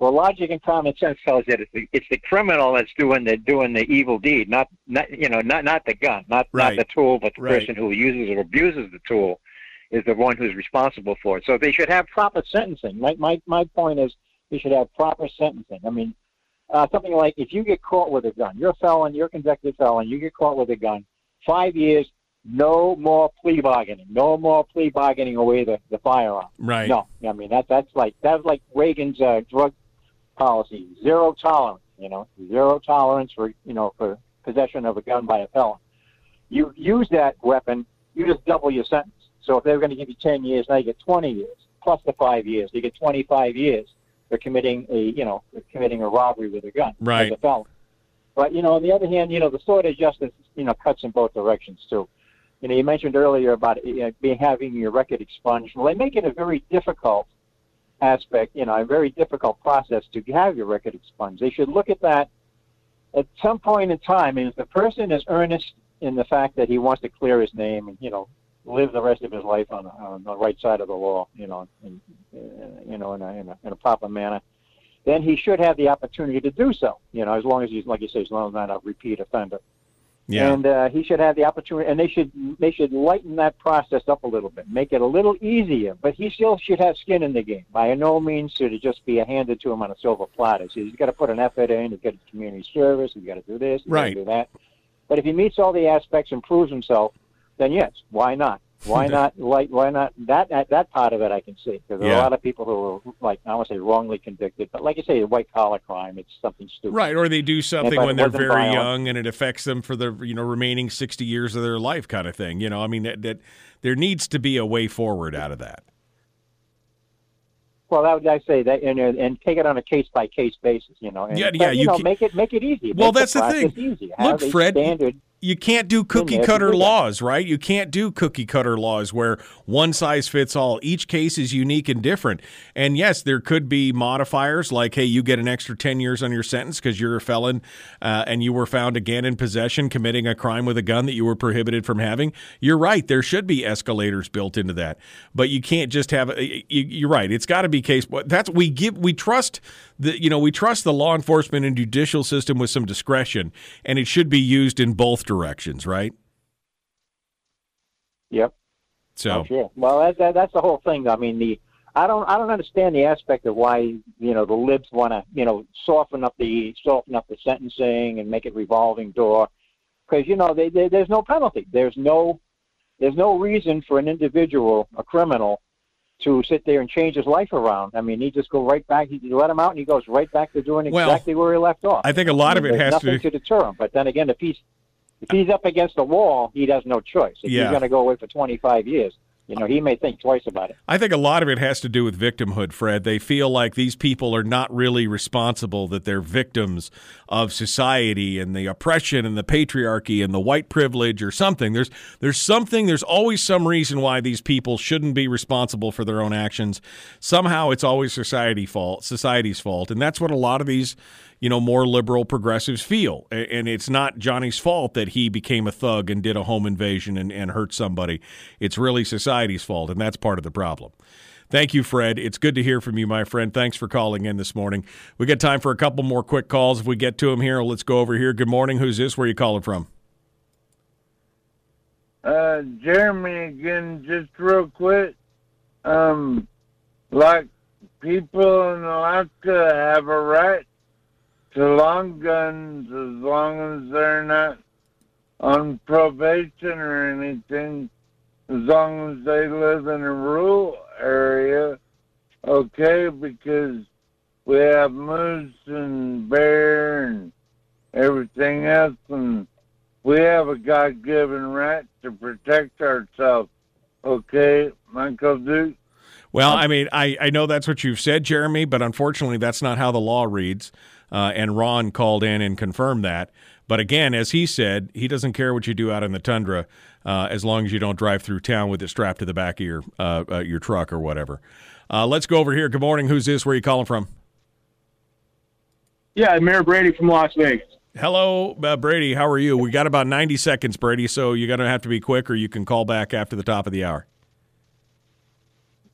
K: Well, logic and common sense tells you that it's the, it's the criminal that's doing the doing the evil deed, not not you know not not the gun, not
D: Right.
K: not the tool, but the
D: Right.
K: person who uses or abuses the tool is the one who's responsible for it. So they should have proper sentencing. My my my point is they should have proper sentencing. I mean, uh, something like if you get caught with a gun, you're a felon, you're a convicted felon, you get caught with a gun, five years, no more plea bargaining, no more plea bargaining away the, the firearm.
D: Right.
K: No, I mean that that's like that's like Reagan's uh, drug policy, zero tolerance. You know, zero tolerance for you know for possession of a gun by a felon. You use that weapon, you just double your sentence. So if they were going to give you ten years, now you get twenty years plus the five years. You get twenty-five years for committing a you know committing a robbery with a gun
D: Right.
K: as a felon. But you know, on the other hand, you know, the sword of justice, you know, cuts in both directions too. You know, you mentioned earlier about you know, being having your record expunged. Well, they make it a very difficult aspect, you know, a very difficult process to have your record expunged. They should look at that at some point in time. And if the person is earnest in the fact that he wants to clear his name and you know live the rest of his life on, on the right side of the law, you know, in, you know, in a, in a in a proper manner, then he should have the opportunity to do so. You know, as long as he's like you say, as long as not a repeat offender.
D: Yeah.
K: And uh, he should have the opportunity, and they should they should lighten that process up a little bit, make it a little easier. But he still should have skin in the game. By no means should it just be handed to him on a silver platter. So he's got to put an effort in. He's got to community service. He's got to do this. He's
D: Right.
K: got to do that. But if he meets all the aspects and proves himself, then yes, why not? Why [LAUGHS] not? Like, why not? That, that that part of it I can see because there are
D: Yeah.
K: a lot of people who are like I want to say wrongly convicted, but like you say, a white collar crime, it's something stupid.
D: Right, or they do something when they're very
K: violent-
D: young and it affects them for the you know remaining sixty years of their life, kind of thing. You know, I mean that, that there needs to be a way forward out of that.
K: Well, that would I say that, and and take it on a case by case basis, you know. And,
D: Yeah,
K: but,
D: yeah,
K: You,
D: you
K: know,
D: ca-
K: make it make it easy.
D: Well,
K: Make
D: that's the
K: process
D: thing.
K: Easy.
D: Look, Fred,
K: standard.
D: You can't do cookie cutter laws, right? You can't do cookie cutter laws where one size fits all. Each case is unique and different. And yes, there could be modifiers like, hey, you get an extra 10 years on your sentence because you're a felon uh, and you were found again in possession committing a crime with a gun that you were prohibited from having. You're right. There should be escalators built into that. But you can't just have, you- you're right. It's got to be case. That's, we give, we trust the, you know, we trust the law enforcement and judicial system with some discretion and it should be used in both directions, right?
K: Yep.
D: So
K: sure. Well, that, that, that's the whole thing. I mean, the I don't I don't understand the aspect of why you know the libs want to you know soften up the soften up the sentencing and make it revolving door because you know they, they, there's no penalty. There's no there's no reason for an individual, a criminal, to sit there and change his life around. I mean, he just go right back. You let him out, and he goes right back to doing
D: Well,
K: exactly where he left off.
D: I think a lot
K: I
D: of it has
K: nothing
D: to.
K: to deter him. But then again, if he's if he's up against the wall, he has no choice. If
D: Yeah.
K: he's going to go away for 25 years, you know, he may think twice about it.
D: I think a lot of it has to do with victimhood, Fred. They feel like these people are not really responsible, that they're victims of society and the oppression and the patriarchy and the white privilege or something. There's there's something, there's always some reason why these people shouldn't be responsible for their own actions. Somehow it's always society fault, society's fault. And that's what a lot of these you know, more liberal progressives feel. And it's not Johnny's fault that he became a thug and did a home invasion and, and hurt somebody. It's really society's fault, and that's part of the problem. Thank you, Fred. It's good to hear from you, my friend. Thanks for calling in this morning. We got time for a couple more quick calls. If we get to them here, let's go over here. Good morning. Who's this? Where you calling from?
E: Uh, Jeremy again, just real quick. Um, like people in Alaska have a right to long guns as long as they're not on probation or anything, as long as they live in a rural area, okay? Because we have moose and bear and everything else, and we have a God given right to protect ourselves, okay, Michael Duke?
D: Well, I mean, I, I know that's what you've said, Jeremy, but unfortunately, that's not how the law reads. Uh, and Ron called in and confirmed that. But again, as he said, he doesn't care what you do out in the tundra uh, as long as you don't drive through town with it strapped to the back of your uh, uh, your truck or whatever. Uh, let's go over here. Good morning. Who's this? Where are you calling from?
I: Yeah, Mayor Brady from Las Vegas.
D: Hello, uh, Brady. How are you? We got about 90 seconds, Brady, so you're going to have to be quick or you can call back after the top of the hour.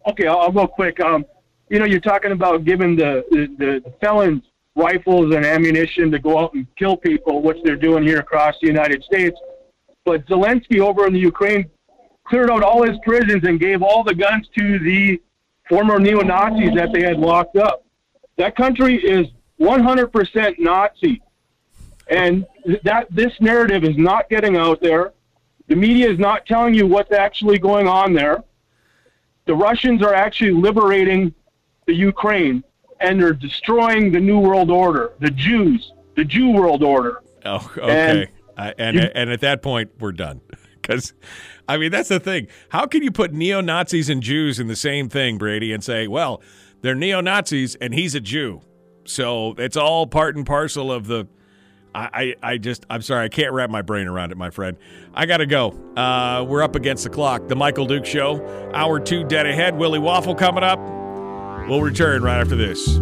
I: Okay, I'll, I'll go quick. Um, you know, you're talking about giving the, the, the felons rifles and ammunition to go out and kill people, which they're doing here across the United States. But Zelensky over in the Ukraine cleared out all his prisons and gave all the guns to the former neo Nazis that they had locked up. That country is 100% Nazi. And that this narrative is not getting out there. The media is not telling you what's actually going on there. The Russians are actually liberating the Ukraine and they're destroying the New World Order, the Jews, the Jew World Order.
D: Oh, okay.
I: And
D: I, and
I: you-
D: and at that point, we're done. [LAUGHS] Because, I mean, that's the thing. How can you put neo Nazis and Jews in the same thing, Brady, and say, well, they're neo Nazis and he's a Jew, so it's all part and parcel of the. I, I, I just, I'm sorry, I can't wrap my brain around it, my friend. I got to go. Uh, we're up against the clock. The Michael Duke Show, hour two dead ahead. Willie Waffle coming up. We'll return right after this.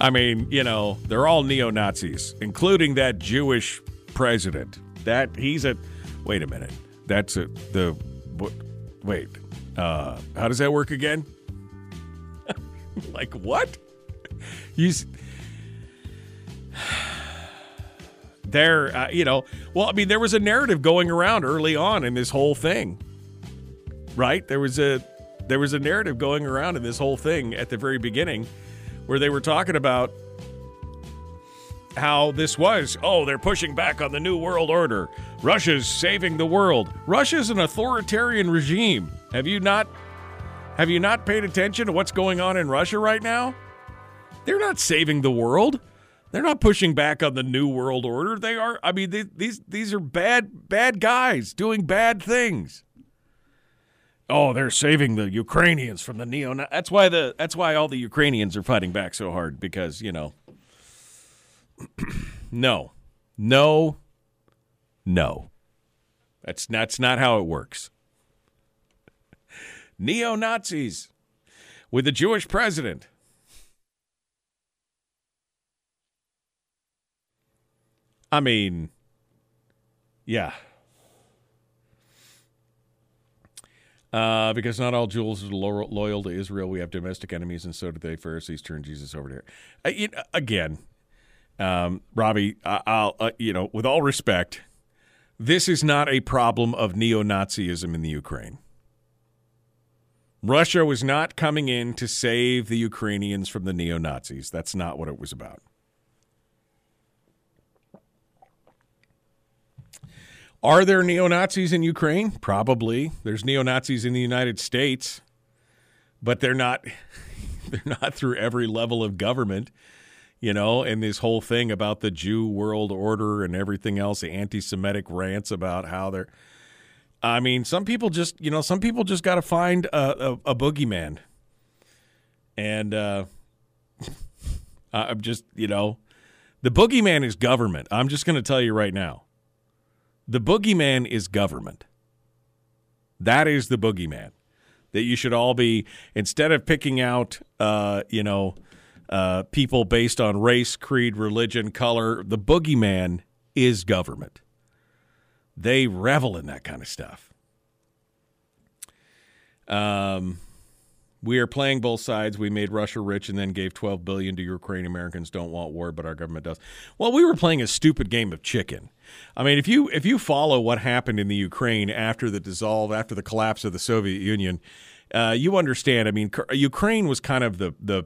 D: I mean, you know, they're all neo Nazis, including that Jewish president. That he's a. Wait a minute. That's a the. Wait. Uh, how does that work again? [LAUGHS] like what? He's. There, uh, you know. Well, I mean, there was a narrative going around early on in this whole thing, right? There was a there was a narrative going around in this whole thing at the very beginning where they were talking about how this was oh they're pushing back on the new world order russia's saving the world russia's an authoritarian regime have you not have you not paid attention to what's going on in russia right now they're not saving the world they're not pushing back on the new world order they are i mean they, these these are bad bad guys doing bad things Oh, they're saving the Ukrainians from the neo. That's why the that's why all the Ukrainians are fighting back so hard because you know. [CLEARS THROAT] no, no, no. That's that's not how it works. Neo Nazis with a Jewish president. I mean, yeah. Uh, because not all Jews are lo- loyal to Israel. We have domestic enemies, and so do they. Pharisees turn Jesus over there. Uh, you know, again, um, Robbie, I- I'll uh, you know, with all respect, this is not a problem of neo-Nazism in the Ukraine. Russia was not coming in to save the Ukrainians from the neo Nazis. That's not what it was about. Are there neo Nazis in Ukraine? Probably. There's neo Nazis in the United States, but they're not. [LAUGHS] They're not through every level of government, you know. And this whole thing about the Jew world order and everything else, the anti-Semitic rants about how they're. I mean, some people just, you know, some people just got to find a, a, a, boogeyman, and uh, [LAUGHS] I'm just, you know, the boogeyman is government. I'm just going to tell you right now. The boogeyman is government. That is the boogeyman. That you should all be instead of picking out, uh, you know, uh, people based on race, creed, religion, color. The boogeyman is government. They revel in that kind of stuff. Um, we are playing both sides. We made Russia rich and then gave 12 billion to Ukraine. Americans don't want war, but our government does. Well, we were playing a stupid game of chicken. I mean, if you if you follow what happened in the Ukraine after the dissolve, after the collapse of the Soviet Union, uh, you understand. I mean, Ukraine was kind of the the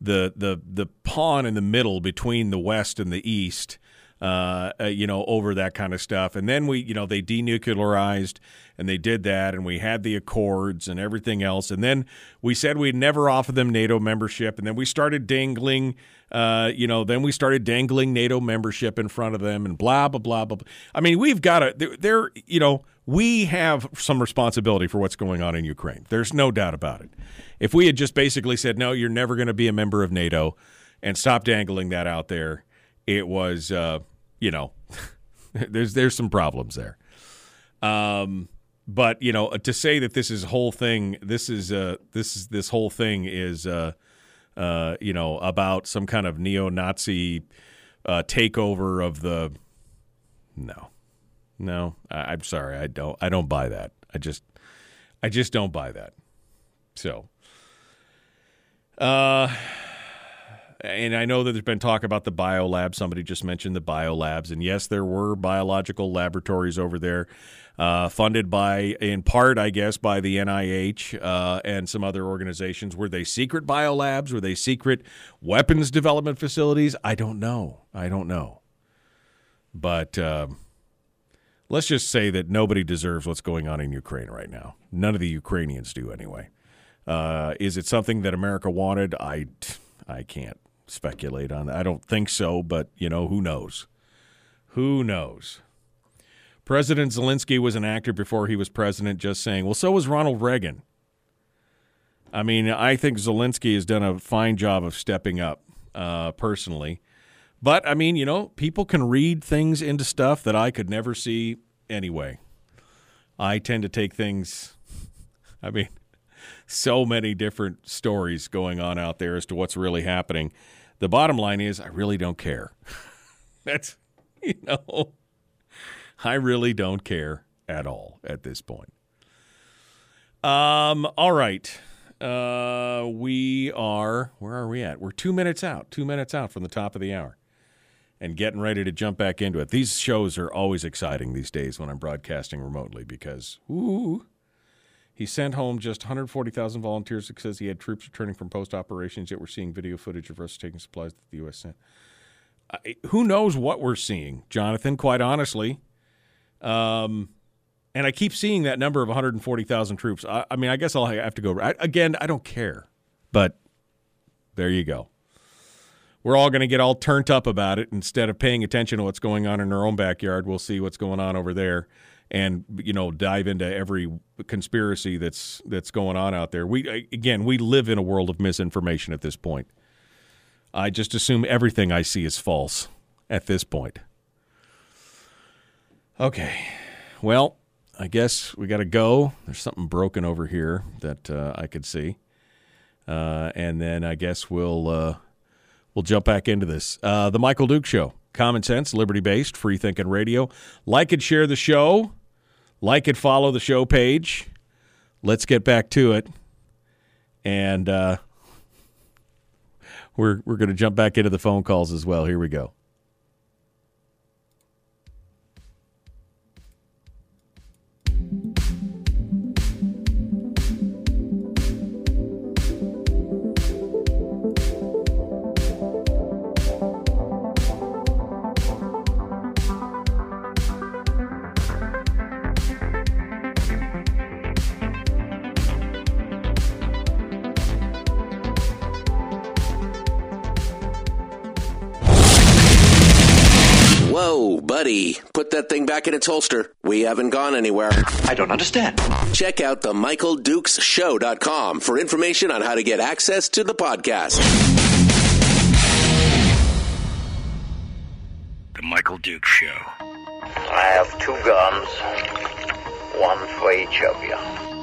D: the the the pawn in the middle between the West and the East. Uh, uh, you know, over that kind of stuff. And then we, you know, they denuclearized and they did that, and we had the accords and everything else. And then we said we'd never offer them NATO membership, and then we started dangling, uh, you know, then we started dangling NATO membership in front of them, and blah blah blah blah. I mean, we've got to. They're, you know, we have some responsibility for what's going on in Ukraine. There's no doubt about it. If we had just basically said, no, you're never going to be a member of NATO, and stop dangling that out there, it was. Uh, you know, [LAUGHS] there's there's some problems there. Um, but you know, to say that this is whole thing, this is uh, this is this whole thing is uh, uh, you know about some kind of neo-Nazi uh, takeover of the. No, no, I, I'm sorry, I don't, I don't buy that. I just, I just don't buy that. So, uh, and I know that there's been talk about the biolab. Somebody just mentioned the biolabs, and yes, there were biological laboratories over there, uh, funded by, in part, I guess, by the NIH uh, and some other organizations. Were they secret biolabs? Were they secret weapons development facilities? I don't know. I don't know. But um, let's just say that nobody deserves what's going on in Ukraine right now. None of the Ukrainians do, anyway. Uh, is it something that America wanted? I, I can't speculate on that. I don't think so, but you know, who knows? Who knows? President Zelensky was an actor before he was president, just saying. Well, so was Ronald Reagan. I mean, I think Zelensky has done a fine job of stepping up uh, personally. But, I mean, you know, people can read things into stuff that I could never see anyway. I tend to take things, [LAUGHS] I mean, [LAUGHS] so many different stories going on out there as to what's really happening. The bottom line is, I really don't care. [LAUGHS] That's, you know, I really don't care at all at this point. Um, all right. Uh, we are, where are we at? We're two minutes out, two minutes out from the top of the hour and getting ready to jump back into it. These shows are always exciting these days when I'm broadcasting remotely because, ooh, he sent home just 140,000 volunteers. Says he had troops returning from post operations, yet we're seeing video footage of us taking supplies that the U.S. sent. I, who knows what we're seeing, Jonathan, quite honestly. Um, and I keep seeing that number of 140,000 troops. I, I, mean, I guess I'll have to go. I, again, I don't care. But there you go. We're all going to get all turned up about it. Instead of paying attention to what's going on in our own backyard, we'll see what's going on over there and you know dive into every conspiracy that's that's going on out there. We again, we live in a world of misinformation at this point. I just assume everything I see is false at this point. Okay. Well, I guess we got to go. There's something broken over here that uh, I could see. Uh, and then I guess we'll uh, we'll jump back into this. Uh, the Michael Duke Show, common sense, liberty based, free thinking radio. Like and share the show. Like and follow the show page. Let's get back to it. And uh, we're, we're going to jump back into the phone calls as well. Here we go.
L: Whoa, buddy. Put that thing back in its holster. We haven't gone anywhere. I don't understand. Check out the MichaelDukesShow.com for information on how to get access to the podcast.
A: The Michael Duke Show.
M: I have two guns, one for each of you.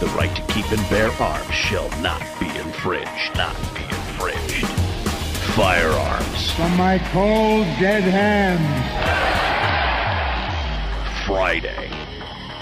A: The right to keep and bear arms shall not be infringed. Not be infringed. Firearms
B: From my cold, dead hands.
A: Friday.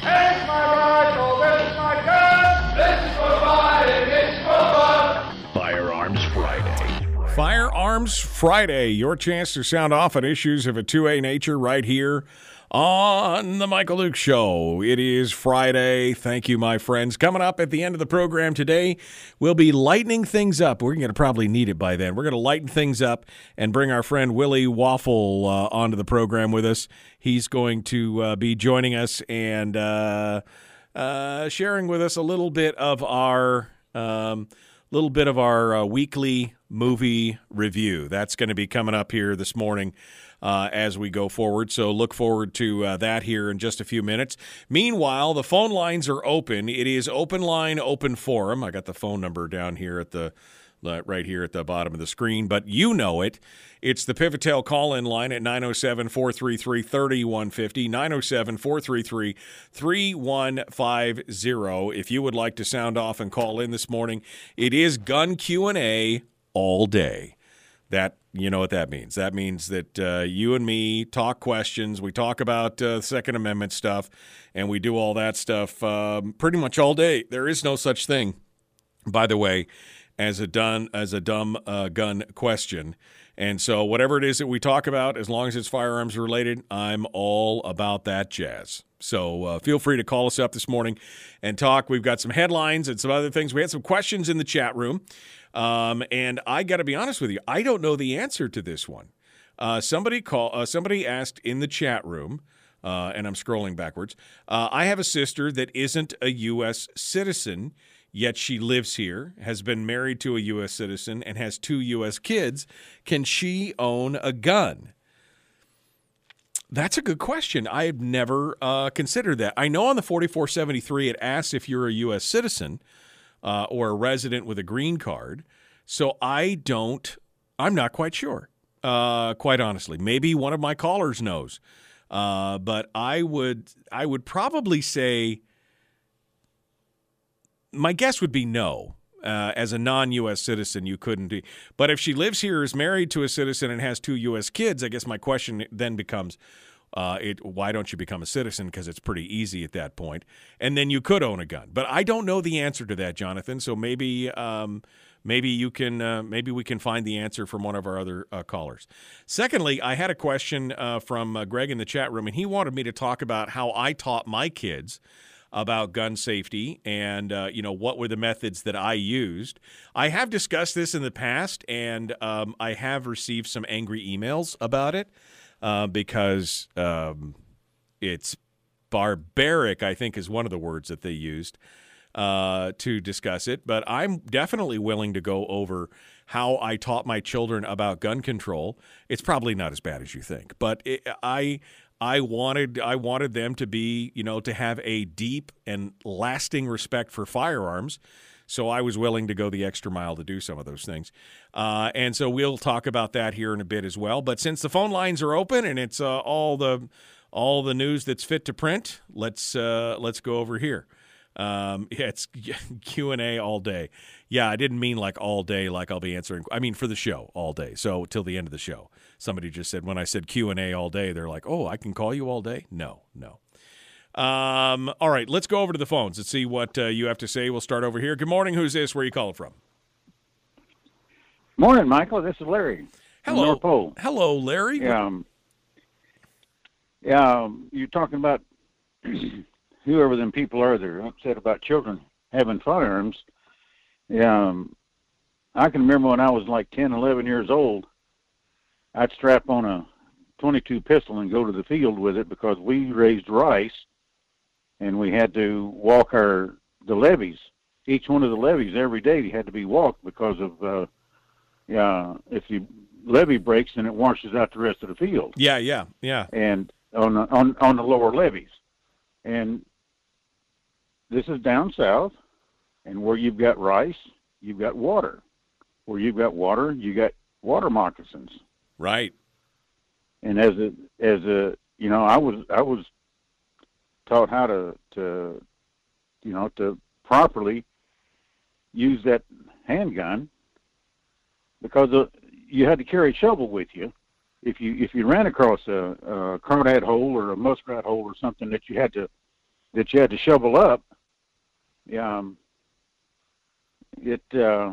C: Here's my rifle. Oh, this is my gun. This is for fighting. This is for fun.
A: Firearms Friday.
D: Firearms Friday, your chance to sound off on issues of a 2A nature right here on the Michael Duke Show. It is Friday. Thank you, my friends. Coming up at the end of the program today, we'll be lightening things up. We're going to probably need it by then. We're going to lighten things up and bring our friend Willie Waffle uh, onto the program with us. He's going to uh, be joining us and uh, uh, sharing with us a little bit of our. Um, little bit of our uh, weekly movie review. That's going to be coming up here this morning uh, as we go forward. So look forward to uh, that here in just a few minutes. Meanwhile, the phone lines are open. It is open line, open forum. I got the phone number down here at the right here at the bottom of the screen, but you know it. It's the Pivotel call in line at 907 433 3150. 907 433 3150. If you would like to sound off and call in this morning, it is gun Q&A all day. That you know what that means. That means that uh, you and me talk questions. We talk about uh, Second Amendment stuff, and we do all that stuff um, pretty much all day. There is no such thing, by the way, as a done as a dumb uh, gun question. And so, whatever it is that we talk about, as long as it's firearms related, I'm all about that jazz. So, uh, feel free to call us up this morning and talk. We've got some headlines and some other things. We had some questions in the chat room. Um, and I got to be honest with you, I don't know the answer to this one. Uh, somebody call. Uh, somebody asked in the chat room, uh, and I'm scrolling backwards. Uh, I have a sister that isn't a U.S. citizen, yet she lives here, has been married to a U.S. citizen, and has two U.S. kids. Can she own a gun? That's a good question. I've never uh, considered that. I know on the 4473 it asks if you're a U.S. citizen uh, or a resident with a green card. So I don't, I'm not quite sure, uh, quite honestly. Maybe one of my callers knows. Uh, but I would, I would probably say, my guess would be no. Uh, as a non-U.S. citizen, you couldn't be. But if she lives here, is married to a citizen, and has two U.S. kids, I guess my question then becomes, uh, it, why don't you become a citizen? Because it's pretty easy at that point, and then you could own a gun. But I don't know the answer to that, Jonathan. So maybe, um, maybe you can, uh, maybe we can find the answer from one of our other uh, callers. Secondly, I had a question uh, from uh, Greg in the chat room, and he wanted me to talk about how I taught my kids about gun safety and uh, you know what were the methods that I used. I have discussed this in the past, and um, I have received some angry emails about it uh, because um, it's barbaric. I think is one of the words that they used uh, to discuss it. But I'm definitely willing to go over how I taught my children about gun control. It's probably not as bad as you think, but it, I I wanted I wanted them to be, you know, to have a deep and lasting respect for firearms. So I was willing to go the extra mile to do some of those things. Uh, and so we'll talk about that here in a bit as well. But since the phone lines are open and it's uh, all the all the news that's fit to print, let's uh, let's go over here. Um, yeah, [LAUGHS] it's [LAUGHS] Q and A all day. Yeah, I didn't mean like all day, like I'll be answering. I mean for the show all day. So till the end of the show. Somebody just said when I said Q and A all day, they're like, "Oh, I can call you all day." No, no. Um, all right, let's go over to the phones and see what uh, you have to say. We'll start over here. Good morning. Who's this? Where are you calling from?
N: Morning, Michael. This is Larry.
D: Hello.
N: North Pole.
D: Hello, Larry.
N: Um, um, you're talking about [CLEARS THROAT] whoever them people are that are upset about children having firearms. Um, I can remember when I was like 10, 11 years old, I'd strap on a 22 pistol and go to the field with it because we raised rice and we had to walk our the levees. Each one of the levees every day had to be walked because of uh, yeah, if you levee breaks, and it washes out the rest of the field.
D: Yeah, yeah, yeah.
N: And on the, on on the lower levees, and this is down south, and where you've got rice, you've got water. Where you've got water, you got water moccasins.
D: Right.
N: And as a as a you know, I was I was taught how to to you know to properly use that handgun because uh, you had to carry a shovel with you if you if you ran across a, a crawdad hole or a muskrat hole or something that you had to that you had to shovel up um it uh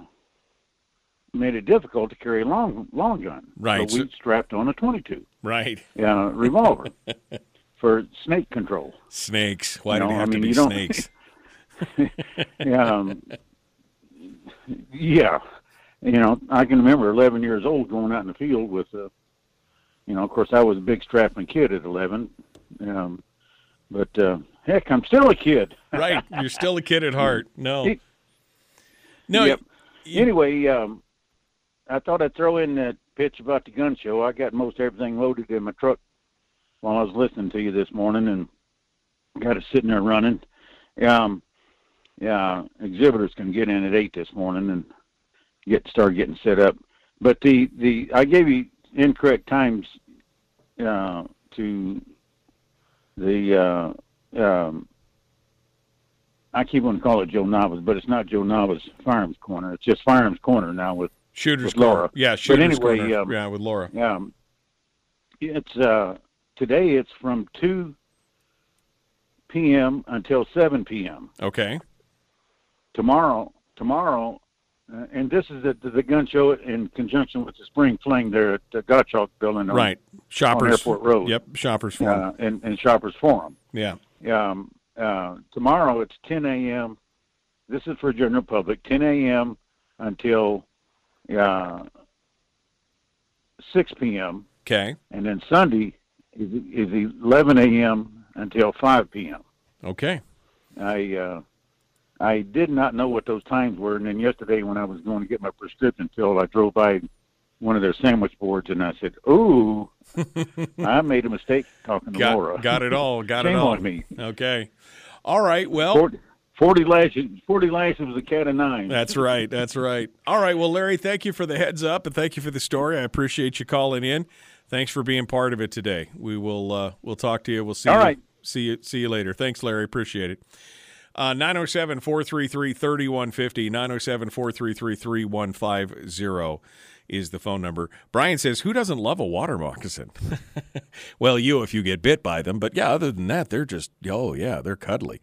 N: made it difficult to carry a long long gun
D: Right.
N: so we strapped on a 22
D: Right.
N: uh, revolver [LAUGHS] for snake control
D: Snakes. Why
N: You
D: do
N: know,
D: they have
N: I
D: to be
N: you
D: snakes? [LAUGHS] [LAUGHS]
N: um, yeah, you know, I can remember 11 years old going out in the field with, uh, you know, of course I was a big strapping kid at 11, um, but uh, heck, I'm still a kid. [LAUGHS]
D: right. You're still a kid at heart. No. No.
N: Yep. Anyway, um, I thought I'd throw in that pitch about the gun show. I got most everything loaded in my truck while I was listening to you this morning, and got it sitting there running. Um, yeah, exhibitors can get in at eight this morning and get start getting set up. But the the I gave you incorrect times uh, to the uh, um, I keep on calling it Joe Nava's, but it's not Joe Nava's Firearms Corner. It's just Firearms Corner now with
D: Shooters
N: with Laura.
D: Corner. Yeah,
N: But
D: Shooters
N: anyway,
D: Corner.
N: um,
D: yeah, with Laura.
N: um, it's uh, today. It's from two p.m. until seven p.m.
D: Okay.
N: Tomorrow, tomorrow, uh, and this is at the, the gun show in conjunction with the Spring Fling there at the Gottschalk Building, on,
D: Right. Shoppers.
N: on Airport Road.
D: Yep. Shoppers Forum.
N: uh, and, and Shoppers Forum.
D: yeah.
N: Um, uh, tomorrow it's 10 a.m. This is for general public. 10 a.m. until uh, 6 p.m.
D: Okay.
N: and then Sunday is, is 11 a.m. until 5 p.m.
D: Okay.
N: I uh, I did not know what those times were, and then yesterday when I was going to get my prescription filled, I drove by one of their sandwich boards, and I said, "Ooh, [LAUGHS] I made a mistake talking to
D: Got,
N: Laura."
D: got it all. Got
N: Shame
D: it all.
N: on me.
D: Okay. All right. Well,
N: 40, 40 lashes. 40 lashes was a cat of nine.
D: That's right. That's right. All right. Well, Larry, thank you for the heads up and thank you for the story. I appreciate you calling in. Thanks for being part of it today. We will uh, we'll talk to you. We'll see
N: All
D: you
N: right.
D: see you see you later. Thanks, Larry. Appreciate it. Uh, 907 433 3150. 907 433 3150 is the phone number. Brian says, Who doesn't love a water moccasin? [LAUGHS] well, you if you get bit by them. But yeah, other than that, they're just, oh, yeah, they're cuddly.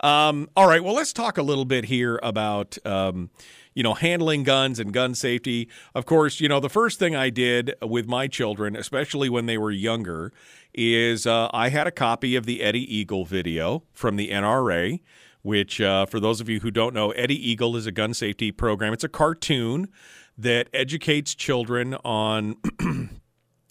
D: Um, all right. Well, let's talk a little bit here about, um, you know, handling guns and gun safety. Of course, you know, the first thing I did with my children, especially when they were younger, is uh, I had a copy of the Eddie Eagle video from the NRA, which, uh, for those of you who don't know, Eddie Eagle is a gun safety program. It's a cartoon that educates children on [CLEARS THROAT]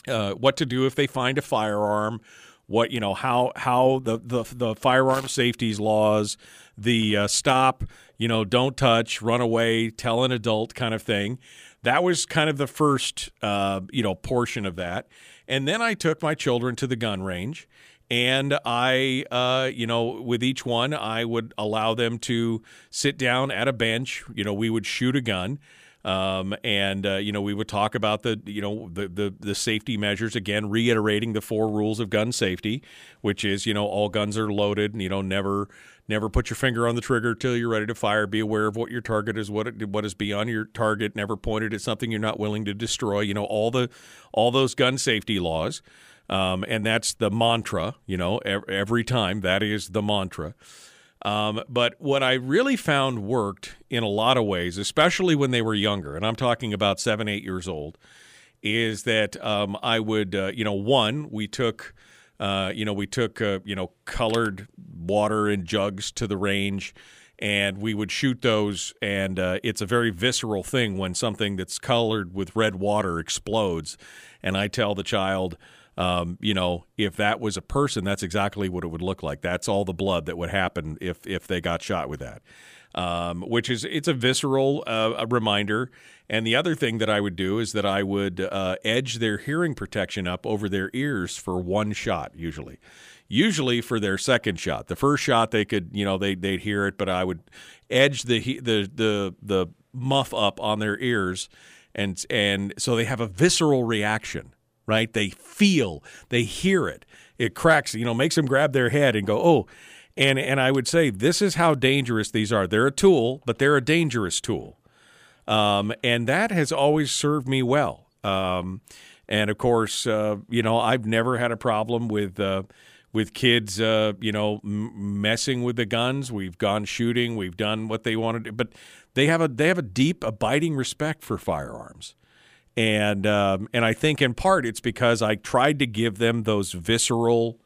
D: uh, what to do if they find a firearm, what you know how how the the, the firearm safeties laws, the uh, stop, you know, don't touch, run away, tell an adult kind of thing. That was kind of the first uh, you know portion of that, and then I took my children to the gun range. And I, uh, you know, with each one, I would allow them to sit down at a bench. You know, we would shoot a gun. Um, and uh, you know we would talk about the you know the, the the safety measures again, reiterating the four rules of gun safety, which is you know all guns are loaded. You know never never put your finger on the trigger till you're ready to fire. Be aware of what your target is, what it, what is beyond your target. Never point it at something you're not willing to destroy. You know all the all those gun safety laws. Um, and that's the mantra, you know, every time. That is the mantra. Um, but what I really found worked in a lot of ways, especially when they were younger, and I'm talking about seven, eight years old, is that um, I would, uh, you know, one, we took Uh, you know, we took uh, you know colored water in jugs to the range, and we would shoot those. And uh, it's a very visceral thing when something that's colored with red water explodes. And I tell the child, um, you know, if that was a person, that's exactly what it would look like. That's all the blood that would happen if if they got shot with that. Um, which is it's a visceral uh, a reminder. And the other thing that I would do is that I would uh, edge their hearing protection up over their ears for one shot, usually. Usually for their second shot. The first shot they could, you know, they they'd hear it, but I would edge the the the the muff up on their ears, and and so they have a visceral reaction, right? They feel, they hear it. It cracks, you know, makes them grab their head and go, oh. And, and I would say this is how dangerous these are. They're a tool, but they're a dangerous tool. Um, and that has always served me well. Um, and of course, uh, you know, I've never had a problem with uh, with kids, uh, you know, m- messing with the guns. We've gone shooting. We've done what they wanted, to, but they have a they have a deep, abiding respect for firearms. And um, and I think in part it's because I tried to give them those visceral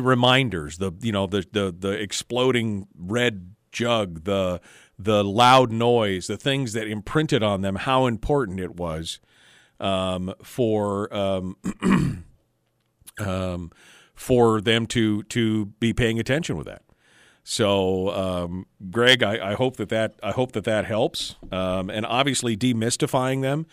D: reminders the you know the the the exploding red jug the the loud noise, the things that imprinted on them, how important it was um, for um, [CLEARS THROAT] um, for them to to be paying attention with that. So, um, Greg, I, I, hope that that I hope that that helps, um, and obviously demystifying them.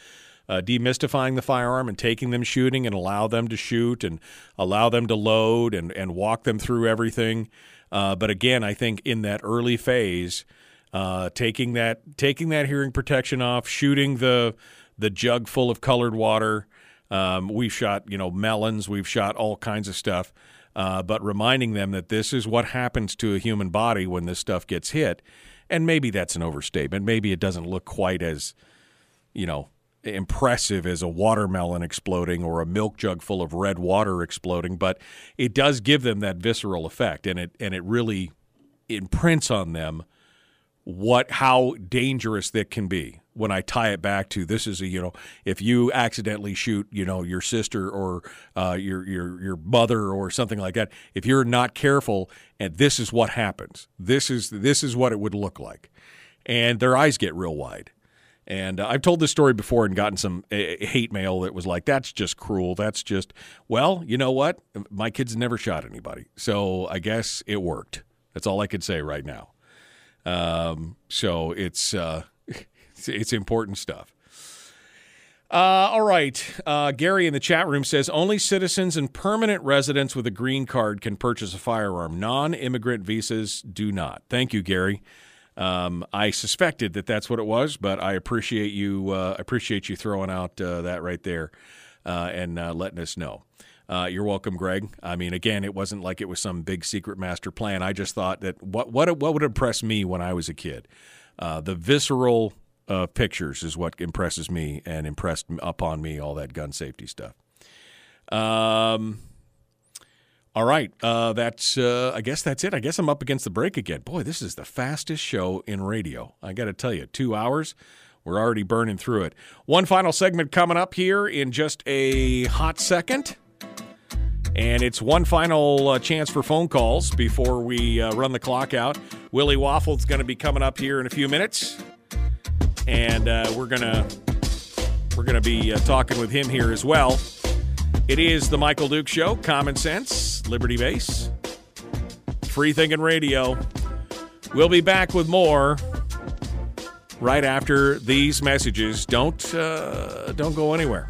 D: Uh, demystifying the firearm and taking them shooting and allow them to shoot and allow them to load and, and walk them through everything. Uh, but again, I think in that early phase, uh, taking that taking that hearing protection off, shooting the the jug full of colored water. Um, we've shot you know melons, we've shot all kinds of stuff, uh, but reminding them that this is what happens to a human body when this stuff gets hit. And maybe that's an overstatement. Maybe it doesn't look quite as you know impressive as a watermelon exploding or a milk jug full of red water exploding, but it does give them that visceral effect, and it and it really imprints on them what how dangerous that can be. When I tie it back to this is a you know if you accidentally shoot you know your sister or uh, your your your mother or something like that if you're not careful and this is what happens. This is this is what it would look like. And their eyes get real wide and uh, I've told this story before and gotten some uh, hate mail that was like that's just cruel that's just well you know what my kids never shot anybody so I guess it worked that's all I could say right now um, so it's, uh, it's, [LAUGHS] it's important stuff. Uh, all right. Uh, Gary in the chat room says only citizens and permanent residents with a green card can purchase a firearm. Non immigrant visas do not. Thank you, Gary. Um, I suspected that that's what it was, but I appreciate you. Uh, appreciate you throwing out uh, that right there uh, and uh, letting us know. Uh, you're welcome, Greg. I mean, again, it wasn't like it was some big secret master plan. I just thought that what what what would impress me when I was a kid, uh, the visceral pictures is what impresses me and impressed upon me all that gun safety stuff. Um. All right, uh, that's. Uh, I guess that's it. I guess I'm up against the break again. Boy, this is the fastest show in radio. I got to tell you, two hours. We're already burning through it. One final segment coming up here in just a hot second. And it's one final uh, chance for phone calls before we uh, run the clock out. Willie Waffle's going to be coming up here in a few minutes, and uh, we're gonna we're gonna be uh, talking with him here as well. It is the Michael Duke Show, common sense, Liberty Base, free thinking radio. We'll be back with more right after these messages. Don't uh, don't go anywhere.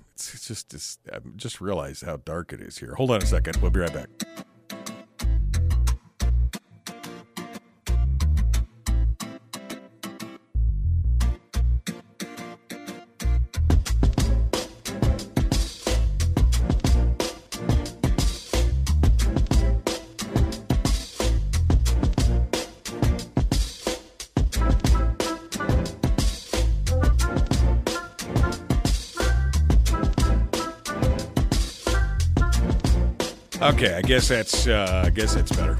D: it's, just it's, I just realized how dark it is here. Hold on a second. We'll be right back. Okay, I guess that's uh, I guess that's better.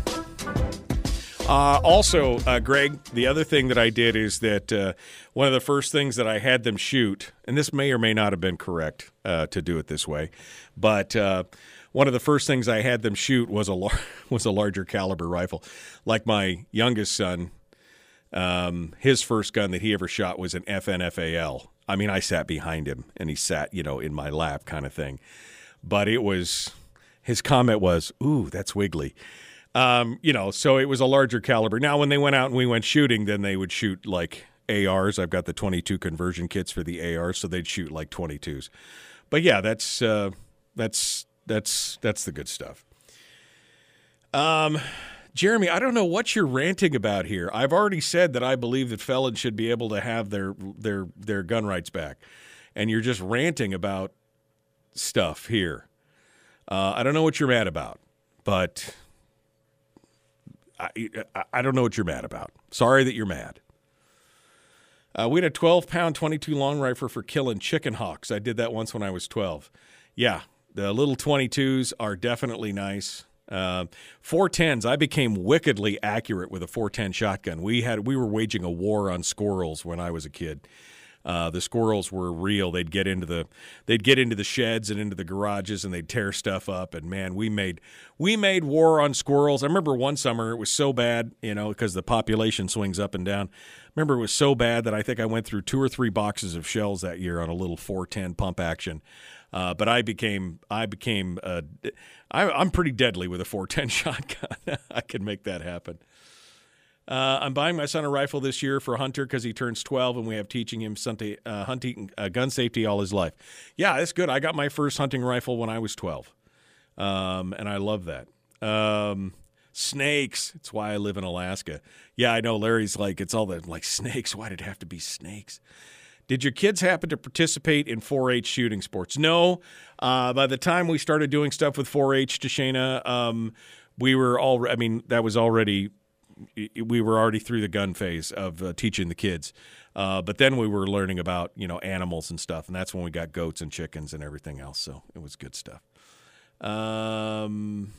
D: Uh, also, uh, Greg, the other thing that I did is that uh, one of the first things that I had them shoot, and this may or may not have been correct uh, to do it this way, but uh, one of the first things I had them shoot was a lar- [LAUGHS] was a larger caliber rifle. Like my youngest son, um, his first gun that he ever shot was an FNFAL. I mean, I sat behind him and he sat, you know, in my lap, kind of thing. But it was his comment was, "Ooh, that's wiggly." Um, you know, so it was a larger caliber. Now, when they went out and we went shooting, then they would shoot like ARs. I've got the 22 conversion kits for the ARs, so they'd shoot like 22s. But yeah, that's uh, that's that's that's the good stuff. Um, Jeremy, I don't know what you're ranting about here. I've already said that I believe that felons should be able to have their their their gun rights back, and you're just ranting about stuff here. Uh, I don't know what you're mad about, but I, I don't know what you're mad about. Sorry that you're mad. Uh, we had a 12 pound 22 long rifle for killing chicken hawks. I did that once when I was 12. Yeah, the little 22s are definitely nice. Uh, 410s. I became wickedly accurate with a 410 shotgun. We had we were waging a war on squirrels when I was a kid. Uh, the squirrels were real. They'd get into the they'd get into the sheds and into the garages and they'd tear stuff up. And man, we made we made war on squirrels. I remember one summer it was so bad, you know, because the population swings up and down. I remember it was so bad that I think I went through two or three boxes of shells that year on a little 410 pump action. Uh, but I became I became uh, I, I'm pretty deadly with a 410 [LAUGHS] shotgun. I can make that happen. Uh, I'm buying my son a rifle this year for Hunter because he turns 12, and we have teaching him something, uh, hunting uh, gun safety all his life. Yeah, that's good. I got my first hunting rifle when I was 12, um, and I love that. Um, snakes. It's why I live in Alaska. Yeah, I know. Larry's like, it's all the like snakes. Why did it have to be snakes? Did your kids happen to participate in 4-H shooting sports? No. Uh, by the time we started doing stuff with 4-H, Deshana, um, we were all. I mean, that was already we were already through the gun phase of uh, teaching the kids. Uh, but then we were learning about you know animals and stuff, and that's when we got goats and chickens and everything else. So it was good stuff. Um,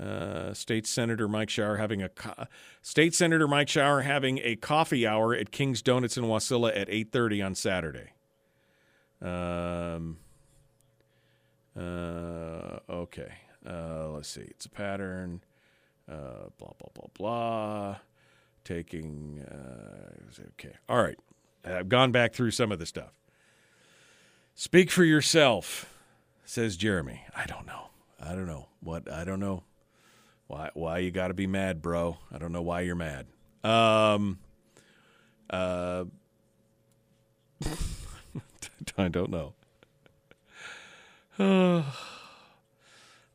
D: uh, State Senator Mike Shower having a co- State Senator Mike Shower having a coffee hour at King's Donuts in Wasilla at eight thirty on Saturday. Um. Uh, okay. Uh, let's see. It's a pattern. Uh, blah blah blah blah. Taking uh, okay. All right. I've gone back through some of the stuff. Speak for yourself, says Jeremy. I don't know. I don't know what. I don't know why. Why you got to be mad, bro? I don't know why you're mad. Um. Uh. [LAUGHS] I don't know. [SIGHS] [SIGHS]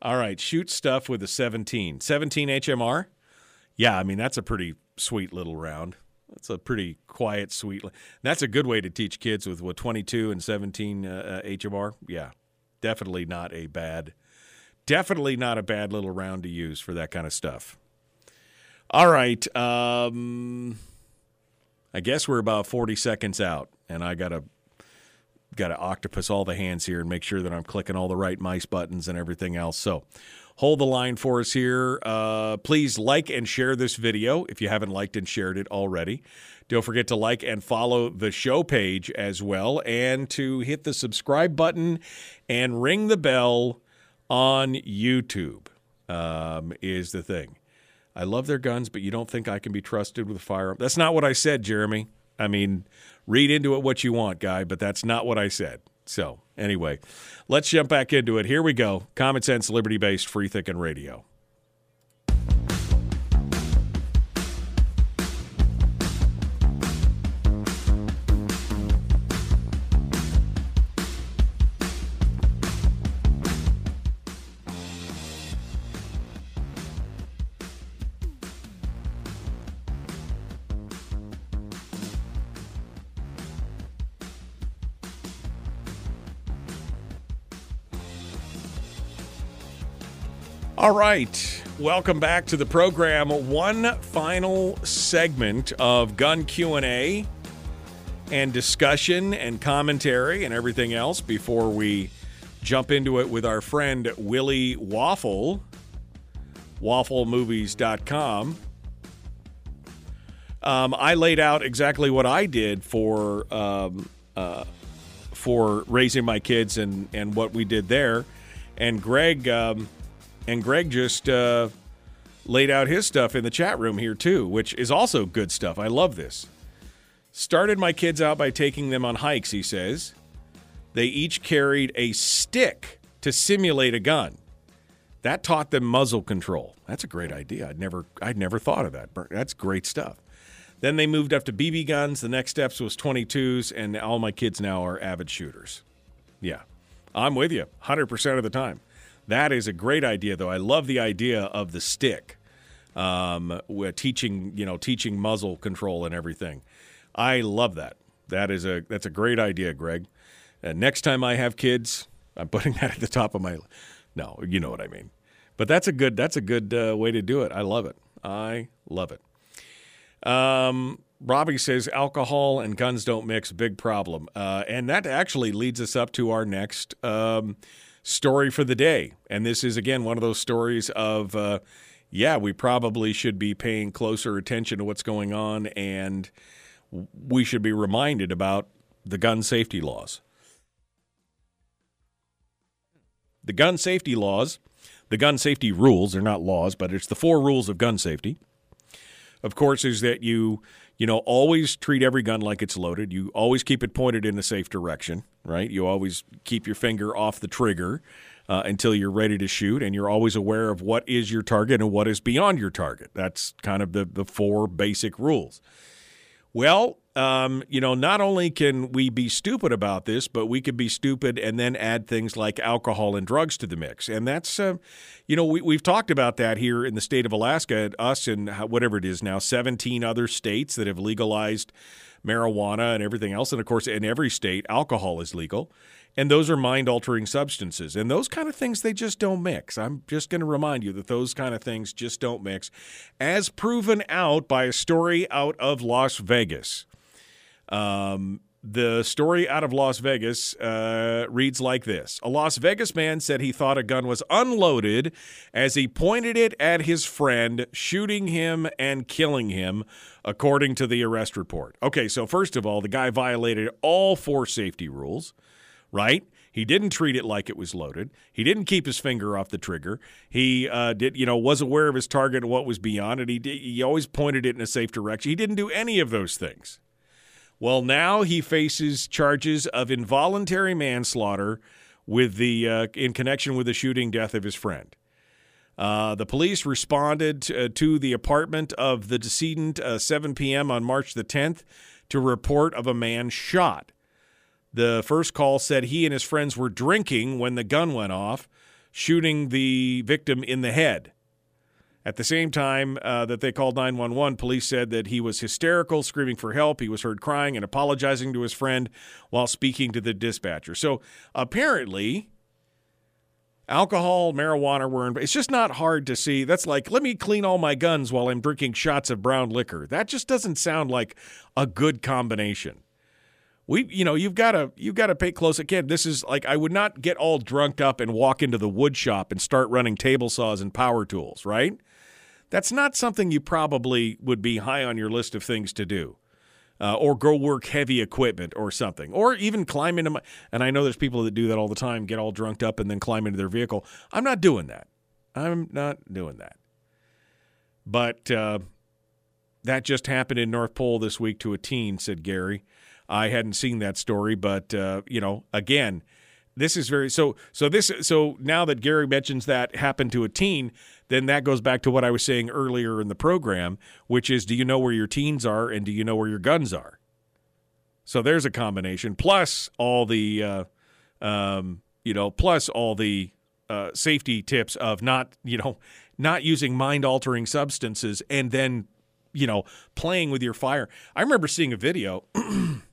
D: All right, shoot stuff with a 17. 17 HMR? Yeah, I mean, that's a pretty sweet little round. That's a pretty quiet, sweet. That's a good way to teach kids with what 22 and 17 uh, HMR. Yeah, definitely not a bad, definitely not a bad little round to use for that kind of stuff. All right, um, I guess we're about 40 seconds out, and I got to got to octopus all the hands here and make sure that I'm clicking all the right mice buttons and everything else. So hold the line for us here. Uh, please like and share this video if you haven't liked and shared it already. Don't forget to like and follow the show page as well, and to hit the subscribe button and ring the bell on YouTube um, is the thing. I love their guns, but you don't think I can be trusted with a firearm. That's not what I said, Jeremy. I mean, read into it what you want, guy, but that's not what I said. So, anyway, let's jump back into it. Here we go. Common sense, liberty based, free thinking radio. All right. Welcome back to the program. One final segment of gun Q&A and discussion and commentary and everything else before we jump into it with our friend Willie Waffle, wafflemovies.com. Um, I laid out exactly what I did for um, uh, for raising my kids and, and what we did there, and Greg um, and Greg just uh, laid out his stuff in the chat room here too, which is also good stuff. I love this. Started my kids out by taking them on hikes. He says they each carried a stick to simulate a gun. That taught them muzzle control. That's a great idea. I'd never I'd never thought of that. That's great stuff. Then they moved up to BB guns. The next steps was 22s, and all my kids now are avid shooters. Yeah, I'm with you 100% of the time. That is a great idea, though. I love the idea of the stick, um, teaching you know teaching muzzle control and everything. I love that. That is a that's a great idea, Greg. And next time I have kids, I'm putting [LAUGHS] that at the top of my. No, you know what I mean. But that's a good that's a good uh, way to do it. I love it. I love it. Um, Robbie says alcohol and guns don't mix. Big problem. Uh, and that actually leads us up to our next um, story for the day. And this is, again, one of those stories of, uh, yeah, we probably should be paying closer attention to what's going on and we should be reminded about the gun safety laws. The gun safety laws, the gun safety rules, they're not laws, but it's the four rules of gun safety of course, is that you you know always treat every gun like it's loaded. You always keep it pointed in a safe direction, right? You always keep your finger off the trigger uh, until you're ready to shoot, and you're always aware of what is your target and what is beyond your target. That's kind of the the four basic rules. Well, um, you know, not only can we be stupid about this, but we could be stupid and then add things like alcohol and drugs to the mix. And that's, uh, you know, we, we've talked about that here in the state of Alaska, us and whatever it is now, 17 other states that have legalized marijuana and everything else. And of course, in every state, alcohol is legal and those are mind altering substances. And those kind of things, they just don't mix. I'm just going to remind you that those kind of things just don't mix, as proven out by a story out of Las Vegas. Um, the story out of Las Vegas uh, reads like this A Las Vegas man said he thought a gun was unloaded as he pointed it at his friend, shooting him and killing him, according to the arrest report. Okay, so first of all, the guy violated all four safety rules right? He didn't treat it like it was loaded. He didn't keep his finger off the trigger. He uh, did, you know, was aware of his target and what was beyond it. He did, he always pointed it in a safe direction. He didn't do any of those things. Well, now he faces charges of involuntary manslaughter with the uh, in connection with the shooting death of his friend. Uh, the police responded to, uh, to, the apartment of the decedent uh, 7 p.m. on March the 10th to report of a man shot. The first call said he and his friends were drinking when the gun went off, shooting the victim in the head. At the same time uh, that they called 911, police said that he was hysterical, screaming for help. He was heard crying and apologizing to his friend while speaking to the dispatcher. So apparently, alcohol, marijuana were in. It's just not hard to see. That's like, let me clean all my guns while I'm drinking shots of brown liquor. That just doesn't sound like a good combination we you know you've got to you've got to pay close again this is like i would not get all drunked up and walk into the wood shop and start running table saws and power tools right that's not something you probably would be high on your list of things to do uh, or go work heavy equipment or something or even climb into my and i know there's people that do that all the time get all drunked up and then climb into their vehicle. I'm not doing that. I'm not doing that. But uh, that just happened in north pole this week to a teen said gary. I hadn't seen that story, but uh, you know, again, this is very so. So this so now that Gary mentions that happened to a teen, then that goes back to what I was saying earlier in the program, which is, do you know where your teens are and do you know where your guns are? So there's a combination. Plus all the, uh, um, you know, plus all the uh, safety tips of not, you know, not using mind altering substances and then, you know, playing with your fire. I remember seeing a video. [CLEARS THROAT]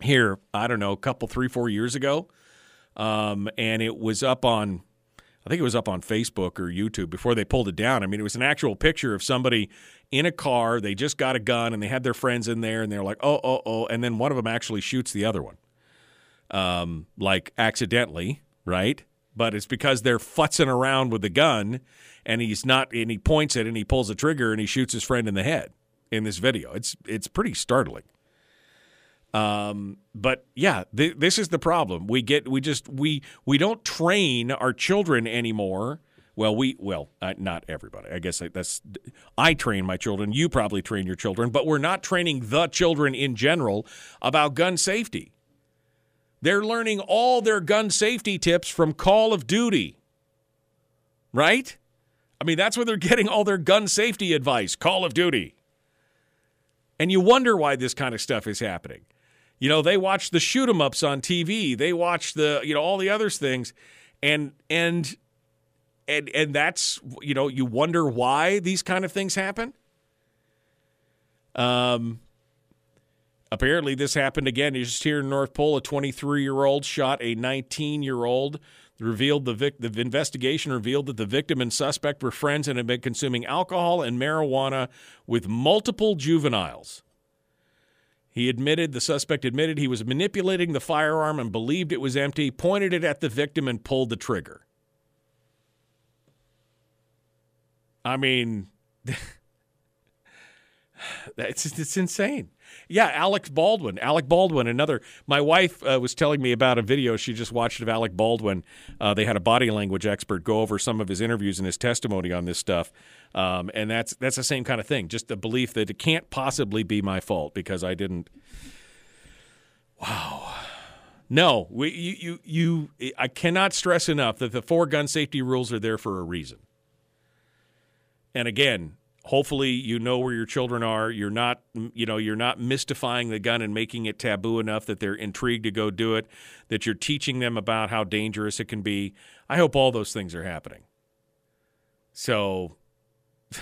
D: here, I don't know, a couple, three, four years ago. Um, and it was up on, I think it was up on Facebook or YouTube before they pulled it down. I mean, it was an actual picture of somebody in a car. They just got a gun and they had their friends in there and they're like, oh, oh, oh. And then one of them actually shoots the other one, um, like accidentally, right? But it's because they're futzing around with the gun and he's not and he points it and he pulls the trigger and he shoots his friend in the head in this video. It's it's pretty startling. Um, but yeah, th- this is the problem. We get we just we we don't train our children anymore. Well, we well uh, not everybody. I guess that's I train my children. You probably train your children, but we're not training the children in general about gun safety. They're learning all their gun safety tips from Call of Duty. Right? I mean, that's where they're getting all their gun safety advice, Call of Duty. And you wonder why this kind of stuff is happening. You know, they watch the shoot 'em ups on TV. They watch the, you know, all the other things and and and and that's, you know, you wonder why these kind of things happen. Um apparently this happened again just here in North Pole a 23-year-old shot a 19-year-old revealed the vic- the investigation revealed that the victim and suspect were friends and had been consuming alcohol and marijuana with multiple juveniles. He admitted the suspect admitted he was manipulating the firearm and believed it was empty, pointed it at the victim and pulled the trigger. I mean, [LAUGHS] it's it's insane. Yeah, Alec Baldwin. Alec Baldwin, another. My wife uh, was telling me about a video she just watched of Alec Baldwin. Uh, they had a body language expert go over some of his interviews and his testimony on this stuff, um, and that's that's the same kind of thing. Just the belief that it can't possibly be my fault because I didn't. Wow. No, we, you, you, you. I cannot stress enough that the four gun safety rules are there for a reason. And again, hopefully you know where your children are. You're not you know you're not mystifying the gun and making it taboo enough that they're intrigued to go do it that you're teaching them about how dangerous it can be. I hope all those things are happening. So [LAUGHS]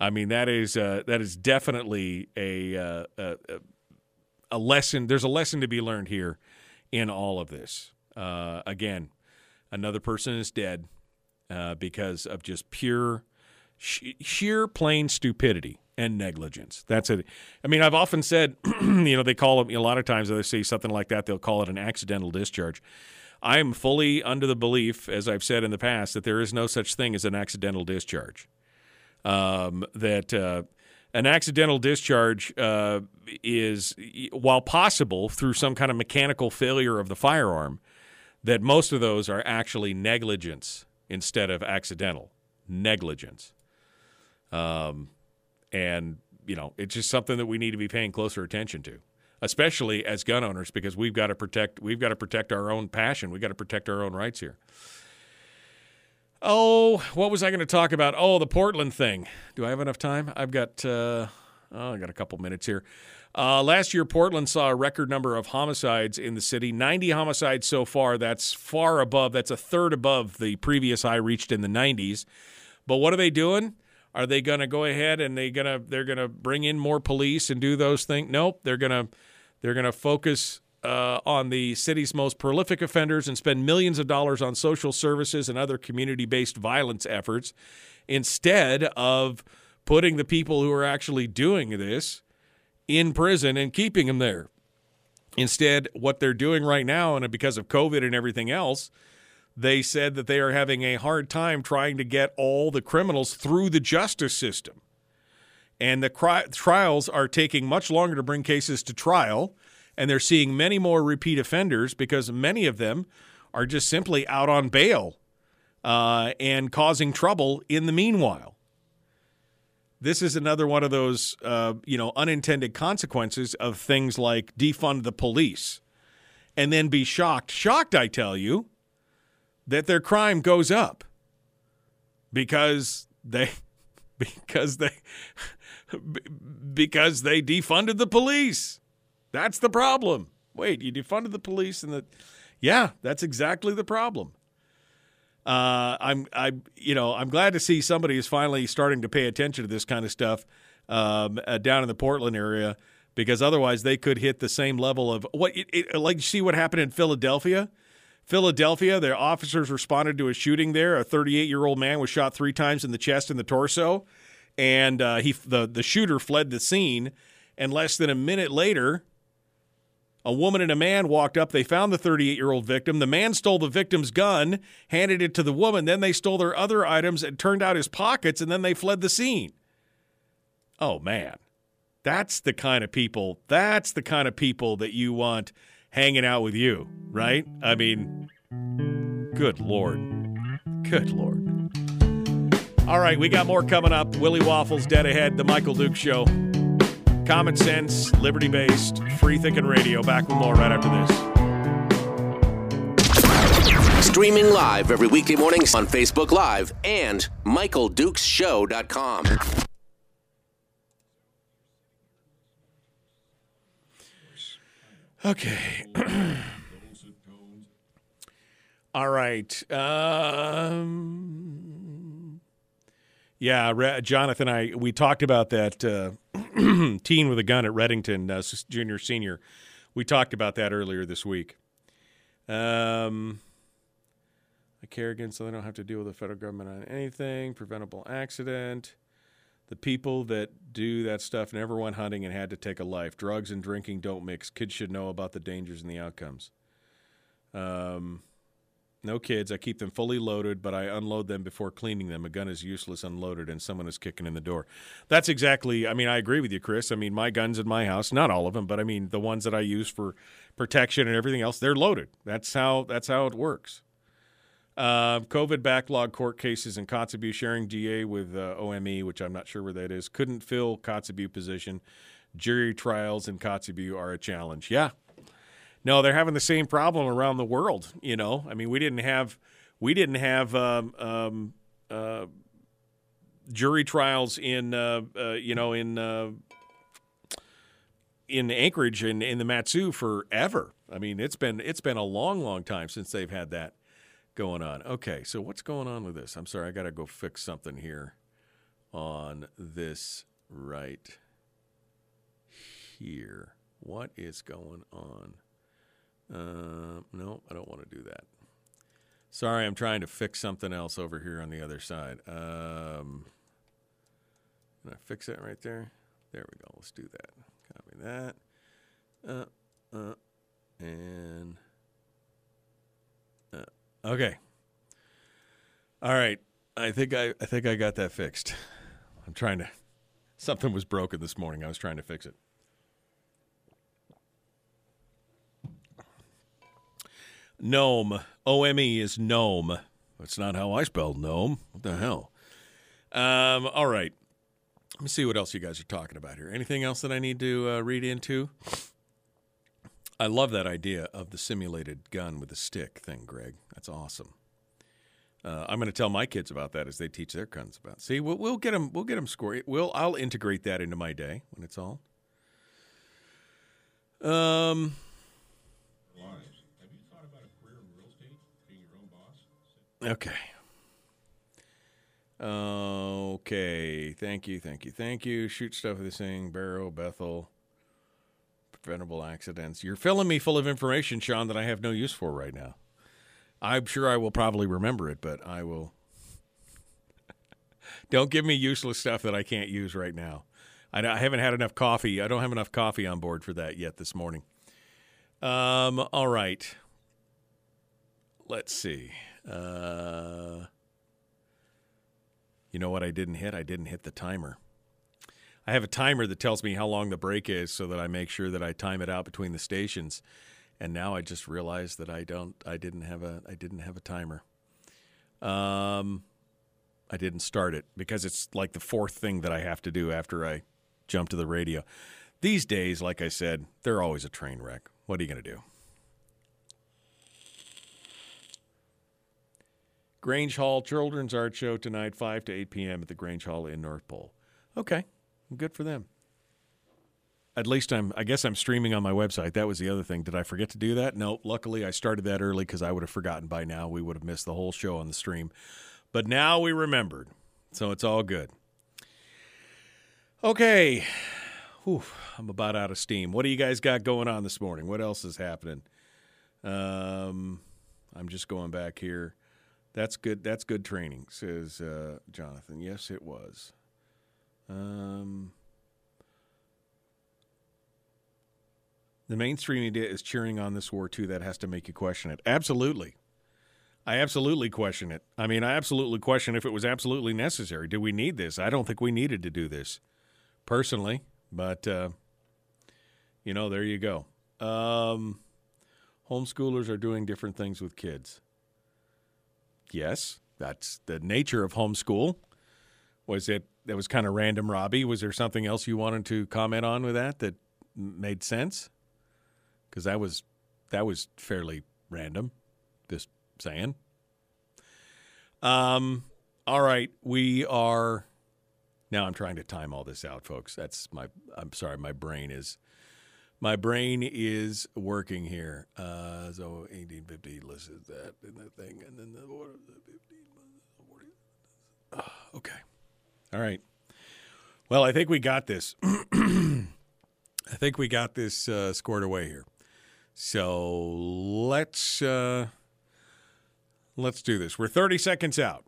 D: i mean that is uh, that is definitely a, uh, a a lesson. There's a lesson to be learned here in all of this. Uh, again another person is dead uh, because of just pure sheer plain stupidity and negligence. That's it. I mean, I've often said, [CLEARS THROAT] you know, they call it a lot of times they say something like that, they'll call it an accidental discharge. I am fully under the belief, as I've said in the past, that there is no such thing as an accidental discharge. Um, that uh, an accidental discharge uh, is, while possible through some kind of mechanical failure of the firearm, that most of those are actually negligence instead of accidental negligence. Um, and, you know, it's just something that we need to be paying closer attention to, especially as gun owners, because we've got to protect we've got to protect our own passion. We've got to protect our own rights here. Oh, what was I going to talk about? Oh, the Portland thing. Do I have enough time? I've got uh, oh, I got a couple minutes here. Uh, last year, Portland saw a record number of homicides in the city 90 homicides so far. That's far above, that's a third above the previous high reached in the 90s. But what are they doing? Are they going to go ahead and they going to they're going to bring in more police and do those things? Nope, they're going to they're going to focus uh, on the city's most prolific offenders and spend millions of dollars on social services and other community-based violence efforts instead of putting the people who are actually doing this in prison and keeping them there. Instead, what they're doing right now, and because of COVID and everything else, they said that they are having a hard time trying to get all the criminals through the justice system. And the cri- trials are taking much longer to bring cases to trial, and they're seeing many more repeat offenders because many of them are just simply out on bail uh, and causing trouble in the meanwhile. This is another one of those, uh, you know, unintended consequences of things like defund the police, and then be shocked. Shocked, I tell you, that their crime goes up because they [LAUGHS] because they [LAUGHS] because they defunded the police. That's the problem. Wait, you defunded the police and the yeah, that's exactly the problem. Uh, I'm I you know I'm glad to see somebody is finally starting to pay attention to this kind of stuff um, uh, down in the Portland area because otherwise they could hit the same level of what it, it, like see what happened in Philadelphia Philadelphia, their officers responded to a shooting there. A 38 year old man was shot three times in the chest and the torso, and uh, he the the shooter fled the scene. And less than a minute later, A woman and a man walked up. They found the 38 year old victim. The man stole the victim's gun, handed it to the woman. Then they stole their other items and turned out his pockets, and then they fled the scene. Oh, man. That's the kind of people, that's the kind of people that you want hanging out with you, right? I mean, good Lord. Good Lord. All right, we got more coming up. Willie Waffles, dead ahead, The Michael Duke Show. Common sense, liberty based, free thinking radio. Back with more right after
L: this. Streaming live every weekday mornings on Facebook Live and MichaelDukesShow.com.
D: Okay. [CLEARS THROAT] All right. Um, yeah, Jonathan, I we talked about that uh, [CLEARS THROAT] teen with a gun at Redington, uh, junior, senior. We talked about that earlier this week. Um, I care again so they don't have to deal with the federal government on anything. Preventable accident. The people that do that stuff never went hunting and had to take a life. Drugs and drinking don't mix. Kids should know about the dangers and the outcomes. Um, no kids. I keep them fully loaded, but I unload them before cleaning them. A gun is useless unloaded, and someone is kicking in the door. That's exactly. I mean, I agree with you, Chris. I mean, my guns in my house, not all of them, but I mean the ones that I use for protection and everything else, they're loaded. That's how. That's how it works. Uh, COVID backlog court cases in Kotzebue sharing DA with uh, OME, which I'm not sure where that is. Couldn't fill Kotzebue position. Jury trials in Kotzebue are a challenge. Yeah. No, they're having the same problem around the world. You know, I mean, we didn't have we didn't have um, um, uh, jury trials in uh, uh, you know in in Anchorage and in the Mat-Su forever. I mean, it's been it's been a long, long time since they've had that going on. Okay, so what's going on with this? I'm sorry, I got to go fix something here on this right here. What is going on? Uh, no, I don't want to do that. Sorry, I'm trying to fix something else over here on the other side. Um, can I fix that right there? There we go. Let's do that. Copy that. Uh, uh, and Okay. All right. I think I, I think I got that fixed. I'm trying to something was broken this morning. I was trying to fix it. Gnome. O M E is gnome. That's not how I spelled gnome. What the hell? Um, all right. Let me see what else you guys are talking about here. Anything else that I need to uh, read into? I love that idea of the simulated gun with a stick thing, Greg. That's awesome. Uh, I'm going to tell my kids about that as they teach their guns about. See, we'll, we'll get them. We'll get them score. We'll. I'll integrate that into my day when it's all. Um. Okay. Okay. Thank you. Thank you. Thank you. Shoot stuff with this thing. Barrow, Bethel preventable accidents. You're filling me full of information, Sean, that I have no use for right now. I'm sure I will probably remember it, but I will. [LAUGHS] don't give me useless stuff that I can't use right now. I, I, haven't had enough coffee. I don't have enough coffee on board for that yet this morning. Um, all right. Let's see. Uh, you know what I didn't hit? I didn't hit the timer. I have a timer that tells me how long the break is so that I make sure that I time it out between the stations. And now I just realized that I don't I didn't have a I didn't have a timer. Um I didn't start it because it's like the fourth thing that I have to do after I jump to the radio. These days, like I said, they're always a train wreck. What are you going to do? Grange Hall Children's Art Show tonight, 5 to 8 p.m. at the Grange Hall in North Pole. Okay. Good for them. At least I'm. I guess I'm streaming on my website. That was the other thing. Did I forget to do that? No. Luckily, I started that early because I would have forgotten by now. We would have missed the whole show on the stream. But now we remembered, so it's all good. Okay. Whew, I'm about out of steam. What do you guys got going on this morning? What else is happening? Um, I'm just going back here. That's good. That's good training, says uh, Jonathan. Yes, it was. Um, The mainstream media is cheering on this war too. That has to make you question it. Absolutely. I absolutely question it. I mean, I absolutely question if it was absolutely necessary. Do we need this? I don't think we needed to do this, personally. But uh, you know, there you go. Um, homeschoolers are doing different things with kids. Yes, that's the nature of homeschool. Was it that was kind of random, Robbie? Was there something else you wanted to comment on with that that made sense? Because that was that was fairly random. Just saying. Um. All right, we are. Now I'm trying to time all this out, folks. That's my. I'm sorry, my brain is my brain is working here. Uh, so 1850 lists that in the thing, and then the what the 15. Uh, okay, all right. Well, I think we got this. [CLEARS THROAT] I think we got this uh, scored away here. So let's uh, let's do this. We're 30 seconds out.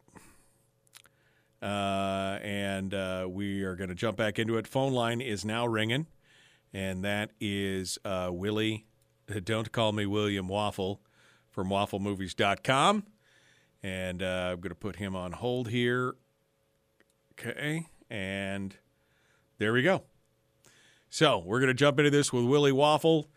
D: Uh, and uh, we are going to jump back into it. Phone line is now ringing and that is uh, Willie. Don't call me William Waffle from wafflemovies.com. And uh, I'm going to put him on hold here. Okay. And there we go. So we're going to jump into this with Willie Waffle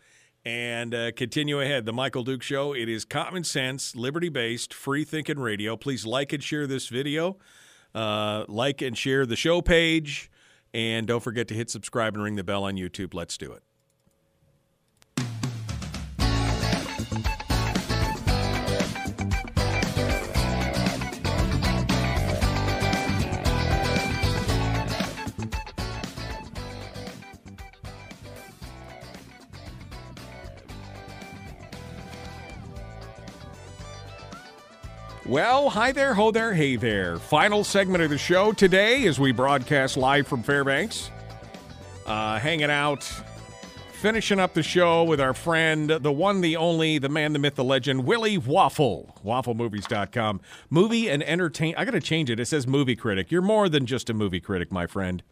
D: and uh, continue ahead. The Michael Duke Show. It is common sense, liberty based, free thinking radio. Please like and share this video. Uh, like and share the show page. And don't forget to hit subscribe and ring the bell on YouTube. Let's do it. Well, hi there, ho there, hey there. Final segment of the show today as we broadcast live from Fairbanks. Uh, hanging out, finishing up the show with our friend, the one, the only, the man, the myth, the legend, Willie Waffle. WaffleMovies.com. Movie and entertain. I got to change it. It says movie critic. You're more than just a movie critic, my friend.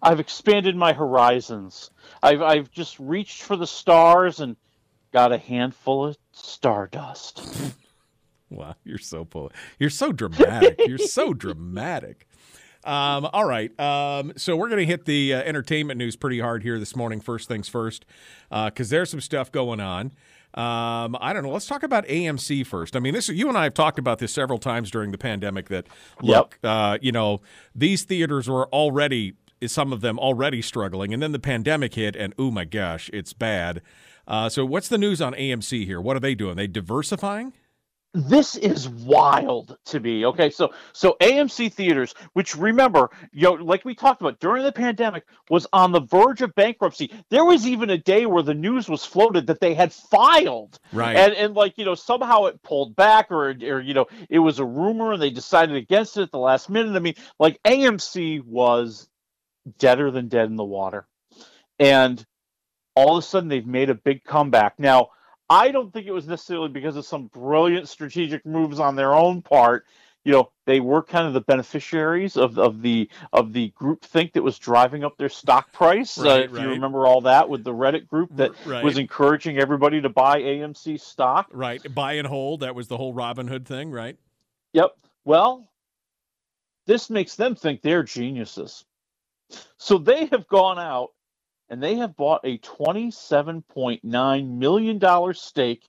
O: I've expanded my horizons. I've I've just reached for the stars and got a handful of stardust. [LAUGHS]
D: Wow, you're so po- you're so dramatic. you're so [LAUGHS] dramatic. Um, all right, um, so we're going to hit the uh, entertainment news pretty hard here this morning. First things first, because uh, there's some stuff going on. Um, I don't know. Let's talk about AMC first. I mean, this you and I have talked about this several times during the pandemic. That look, yep. uh, you know, these theaters were already some of them already struggling, and then the pandemic hit, and oh my gosh, it's bad. Uh, so, what's the news on AMC here? What are they doing? Are They diversifying?
O: This is wild to me okay? So so amc theaters which remember you know like we talked about during the pandemic was on the verge of bankruptcy. There was even a day where the news was floated that they had filed.
D: Right.
O: And and like you know somehow it pulled back or or you know it was a rumor and they decided against it at the last minute. I mean like amc was deader than dead in the water. And all of a sudden they've made a big comeback. Now I don't think it was necessarily because of some brilliant strategic moves on their own part. You know, they were kind of the beneficiaries of, of the of the group think that was driving up their stock price.
D: Right,
O: uh, if
D: right.
O: you remember all that with the Reddit group that
D: right.
O: was encouraging everybody to buy AMC stock.
D: Right, buy and hold. That was the whole Robin Hood thing, right?
O: Yep. Well, this makes them think they're geniuses. So they have gone out and they have bought a $27.9 million stake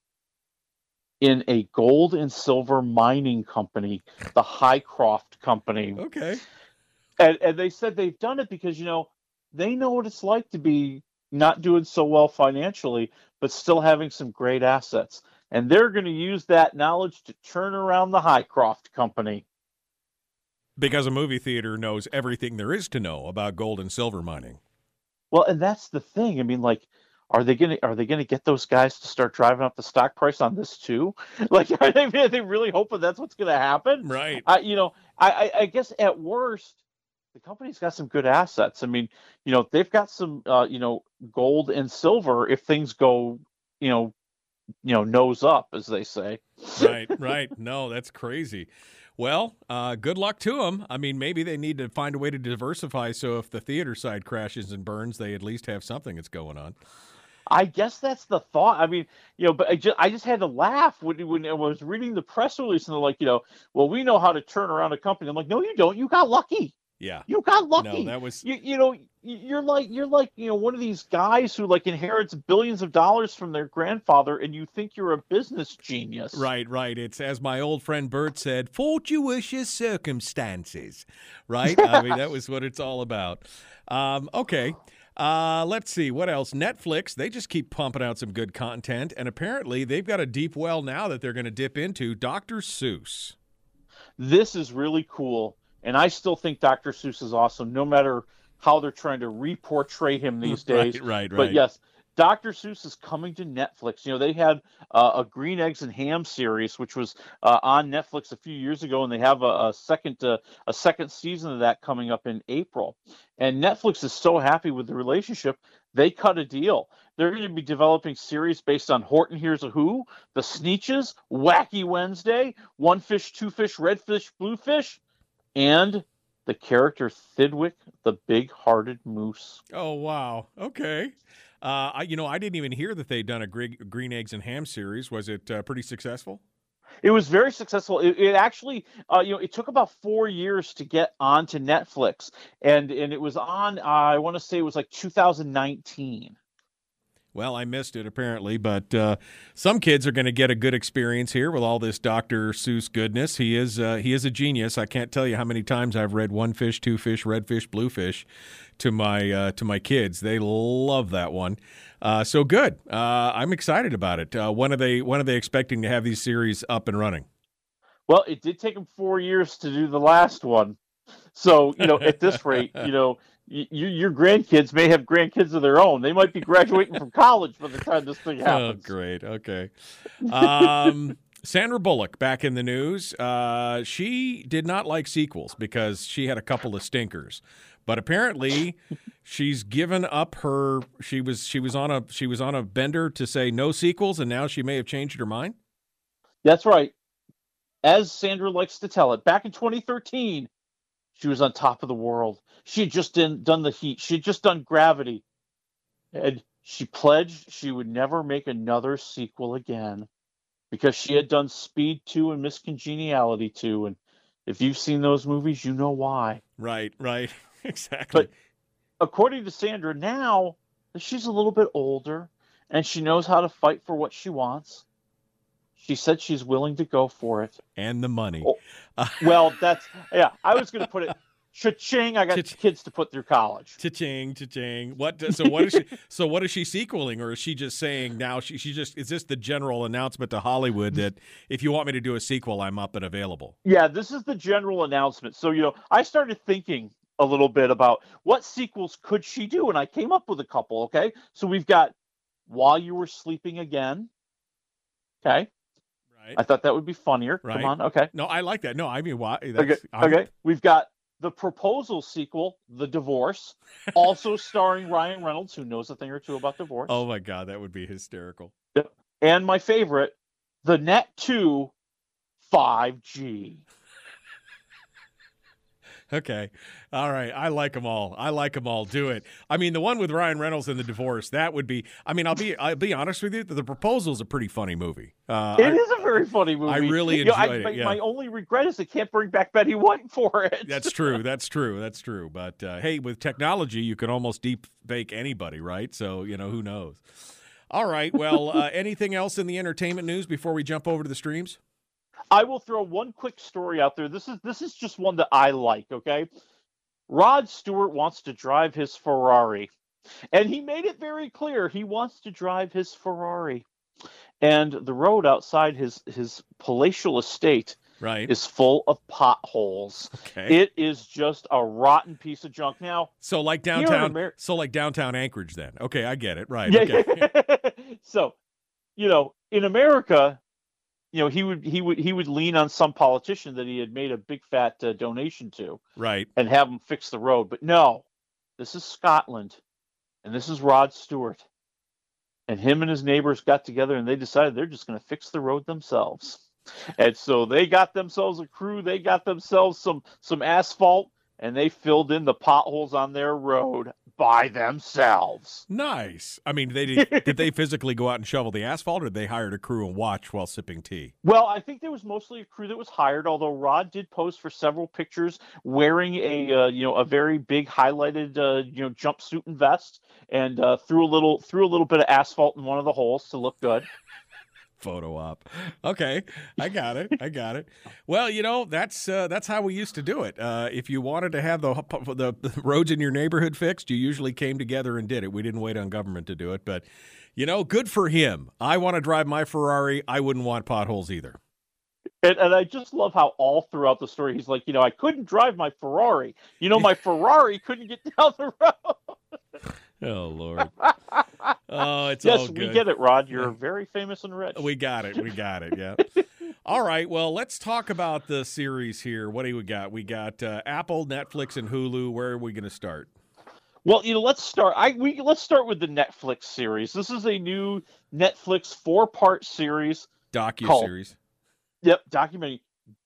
O: in a gold and silver mining company, the Hycroft Company.
D: Okay.
O: And, and they said they've done it because, you know, they know what it's like to be not doing so well financially, but still having some great assets. And they're going to use that knowledge to turn around the Hycroft Company.
D: Because a movie theater knows everything there is to know about gold and silver mining.
O: Well, and that's the thing. I mean, like, are they gonna are they gonna get those guys to start driving up the stock price on this too? [LAUGHS] Like, are they are they really hoping that's what's gonna happen?
D: Right.
O: I, you know, I, I guess at worst, the company's got some good assets. I mean, you know, they've got some, uh, you know, gold and silver if things go, you know, you know, nose up, as they say.
D: right, right. No, that's crazy. Well, uh, good luck to them. I mean, maybe they need to find a way to diversify so if the theater side crashes and burns, they at least have something that's going on.
O: I guess that's the thought. I mean, you know, but I just I just had to laugh when when I was reading the press release and they're like, you know, well, we know how to turn around a company. I'm like, no, you don't. You got lucky.
D: Yeah.
O: You got lucky.
D: No, that was
O: you, you know you're like you're like you know one of these guys who like inherits billions of dollars from their grandfather and you think you're a business genius.
D: Right, right. It's as my old friend Bert said, fortuitous circumstances. Right? I mean, that was what it's all about. Um, okay. Uh, let's see what else. Netflix, they just keep pumping out some good content, and apparently they've got a deep well now that they're going to dip into. Dr. Seuss.
O: This is really cool and I still think Dr. Seuss is awesome no matter how they're trying to reportray him these [LAUGHS] days.
D: Right, right,
O: But yes, Dr. Seuss is coming to Netflix. You know, they had uh, a Green Eggs and Ham series, which was uh, on Netflix a few years ago, and they have a, a second uh, a second season of that coming up in April. And Netflix is so happy with the relationship, they cut a deal. They're going to be developing series based on Horton Hears a Who, The Sneetches, Wacky Wednesday, One Fish, Two Fish, Red Fish, Blue Fish, and the character Thidwick, the big-hearted moose.
D: Oh wow. Okay. Uh, I, you know, I didn't even hear that they'd done a Gre- Green Eggs and Ham series. Was it uh, pretty successful?
O: It was very successful. It, it actually, uh, you know, it took about four years to get onto Netflix, and and it was on. Uh, I want to say it was like 2019.
D: Well, I missed it apparently, but uh, some kids are going to get a good experience here with all this Dr. Seuss goodness. He is uh, he is a genius. I can't tell you how many times I've read One Fish, Two Fish, Red Fish, Blue Fish to my uh, to my kids. They love that one. Uh, so good. Uh, I'm excited about it. Uh, when are they when are they expecting to have these series up and running?
O: Well, it did take them four years to do the last one, so you know, at this rate, you [LAUGHS] know. You, your grandkids may have grandkids of their own. They might be graduating from college by the time this thing happens.
D: Oh,
O: happens.
D: great. Okay. Um, [LAUGHS] Sandra Bullock back in the news. Uh, she did not like sequels because she had a couple of stinkers, but apparently she's given up her. She was she was on a she was on a bender to say no sequels, and now she may have changed her mind.
O: That's right. As Sandra likes to tell it, back in 2013, she was on top of the world. She had just done, done the heat. She had just done gravity. And she pledged she would never make another sequel again because she had done Speed 2 and Miss Congeniality 2. And if you've seen those movies, you know why.
D: Right. Right. [LAUGHS] exactly.
O: But according to Sandra, now that she's a little bit older and she knows how to fight for what she wants, she said she's willing to go for it.
D: and the money. Oh.
O: Well, that's yeah. I was going to put it. Cha-ching! I got kids to put through college.
D: Cha-ching, cha-ching. What? does- So what is she? so what is she sequeling, or is she just saying now? She she just is this the general announcement to Hollywood that if you want me to do a sequel, I'm up and available.
O: Yeah, this is the general announcement. So you know, I started thinking a little bit about what sequels could she do, and I came up with a couple. Okay, so we've got While You Were Sleeping Again. Okay.
D: Right.
O: I thought that would be funnier.
D: Right.
O: Come on. Okay.
D: No, I like that. No, I mean, why?
O: Okay.
D: I'm-
O: Okay. We've got the proposal sequel, The Divorce, also [LAUGHS] starring Ryan Reynolds, who knows a thing or two about divorce.
D: Oh my god, that would be hysterical.
O: And my favorite, The Net 2 5G.
D: Okay, all right. I like them all. I like them all. Do it. I mean, the one with Ryan Reynolds and the divorce. That would be. I mean, I'll be. I'll be honest with you. The proposal is a pretty funny movie. Uh,
O: It
D: I-
O: is a very funny movie.
D: I really
O: You know, I-
D: enjoyed it,
O: my,
D: yeah.
O: my only regret is they can't bring back Betty White for it.
D: That's true. That's true. That's true. But uh, hey, with technology, you can almost deep fake anybody, right? So you know who knows. All right. Well, uh, [LAUGHS] anything else in the entertainment news before we jump over to the streams?
O: I will throw one quick story out there. This is this is just one that I like, okay? Rod Stewart wants to drive his Ferrari. And he made it very clear he wants to drive his Ferrari. And the road outside his his palatial estate
D: right.
O: is full of potholes.
D: Okay.
O: It is just a rotten piece of junk. Now,
D: So like downtown. So like downtown Anchorage. Then. Okay, I get it. Right.
O: Yeah.
D: Okay. [LAUGHS]
O: so, you know, in America, you know, he would he would he would lean on some politician that he had made a big fat uh, donation to
D: right.
O: and have him fix the road. But no, this is Scotland, and this is Rod Stewart, and him and his neighbors got together and they decided they're just going to fix the road themselves. And so they got themselves a crew. They got themselves some some asphalt, and they filled in the potholes on their road. by themselves.
D: Nice. I mean, they did, [LAUGHS] did they physically go out and shovel the asphalt, or did they hired a crew and watch while sipping tea?
O: Well, I think there was mostly a crew that was hired. Although Rod did pose for several pictures wearing a uh, you know a very big highlighted uh, you know jumpsuit and vest, and uh, threw a little threw a little bit of asphalt in one of the holes to look good
D: photo op. Okay, I got it. I got it. Well, you know that's uh, that's how we used to do it. Uh, if you wanted to have the, the, the roads in your neighborhood fixed, you usually came together and did it. We didn't wait on government to do it, but you know, good for him. I want to drive my Ferrari. I wouldn't want potholes either.
O: And, and, I just love how all throughout the story he's like, you know, I couldn't drive my Ferrari. You know, my [LAUGHS] Ferrari couldn't get down the road.
D: Oh Lord. [LAUGHS] Oh, it's
O: yes,
D: all good.
O: we get it, Rod. You're very famous and rich.
D: We got it. We got it. Yeah. [LAUGHS] all right. Well, let's talk about the series here. What do we got? We got uh, Apple, Netflix, and Hulu. Where are we going to start?
O: Well, you know, let's start. I we let's start with the Netflix series. This is a new Netflix four-part series.
D: Docu series.
O: Yep, documentary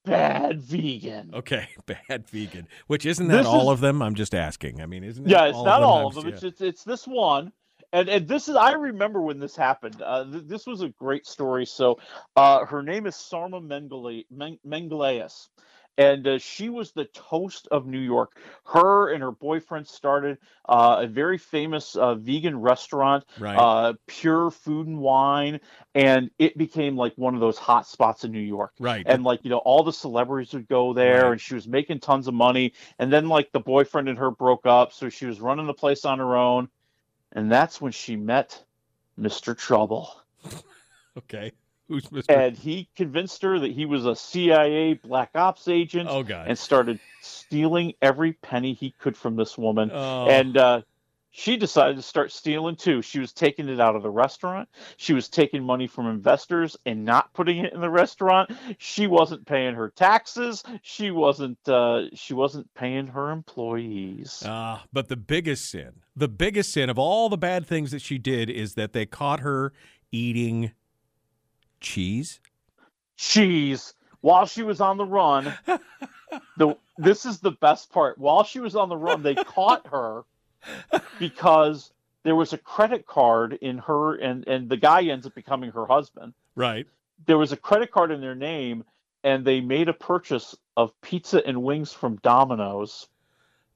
O: bad vegan.
D: Okay, [LAUGHS] bad vegan. Which isn't that this all is, of them? I'm just asking. I mean, isn't it?
O: yeah, it's not all of them. It's, it's, it's this one, and and this is I remember when this happened. Uh, th- this was a great story. So, uh, her name is Sarma Mengele, Men- Melngailis, and uh, she was the toast of New York. Her and her boyfriend started uh, a very famous uh, vegan restaurant,
D: right.
O: Uh, Pure Food and Wine, and it became like one of those hot spots in New York.
D: Right.
O: And like you know, all the celebrities would go there,
D: right.
O: and she was making tons of money. And then like the boyfriend and her broke up, so she was running the place on her own, and that's when she met Mr. Trouble. [LAUGHS]
D: okay. Who's Mr.
O: And he convinced her that he was a CIA black ops agent.
D: Oh God!
O: And started stealing every penny he could from this woman.
D: Oh.
O: And uh, she decided to start stealing too. She was taking it out of the restaurant. She was taking money from investors and not putting it in the restaurant. She wasn't paying her taxes. She wasn't. Uh, she wasn't paying her employees.
D: Ah, uh, but the biggest sin, the biggest sin of all the bad things that she did, is that they caught her eating cheese?
O: Cheese. While she was on the run, [LAUGHS] the this is the best part. While she was on the run, they [LAUGHS] caught her [LAUGHS] because there was a credit card in her and and the guy ends up becoming her husband.
D: Right.
O: There was a credit card in their name and they made a purchase of pizza and wings from Domino's.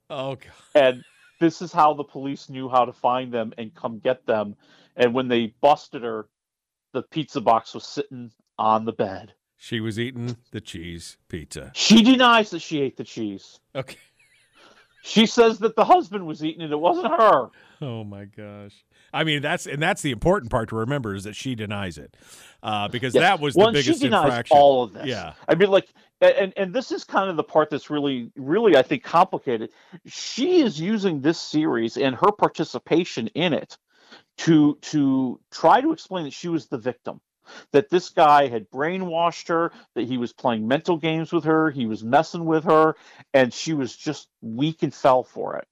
D: Oh god.
O: And this is how the police knew how to find them and come get them. And when they busted her, the pizza box was sitting on the bed.
D: She was eating the cheese pizza.
O: She denies that she ate the cheese.
D: Okay.
O: She says that the husband was eating it. It wasn't her.
D: Oh my gosh. I mean, that's and that's the important part to remember is that she denies it, uh, because yes. that was
O: well,
D: the biggest
O: she denies
D: infraction.
O: All of this.
D: Yeah.
O: I mean, like, and and this is kind of the part that's really, really, I think, complicated. She is using this series and her participation in it to to try to explain that she was the victim that this guy had brainwashed her that he was playing mental games with her he was messing with her and she was just weak and fell for it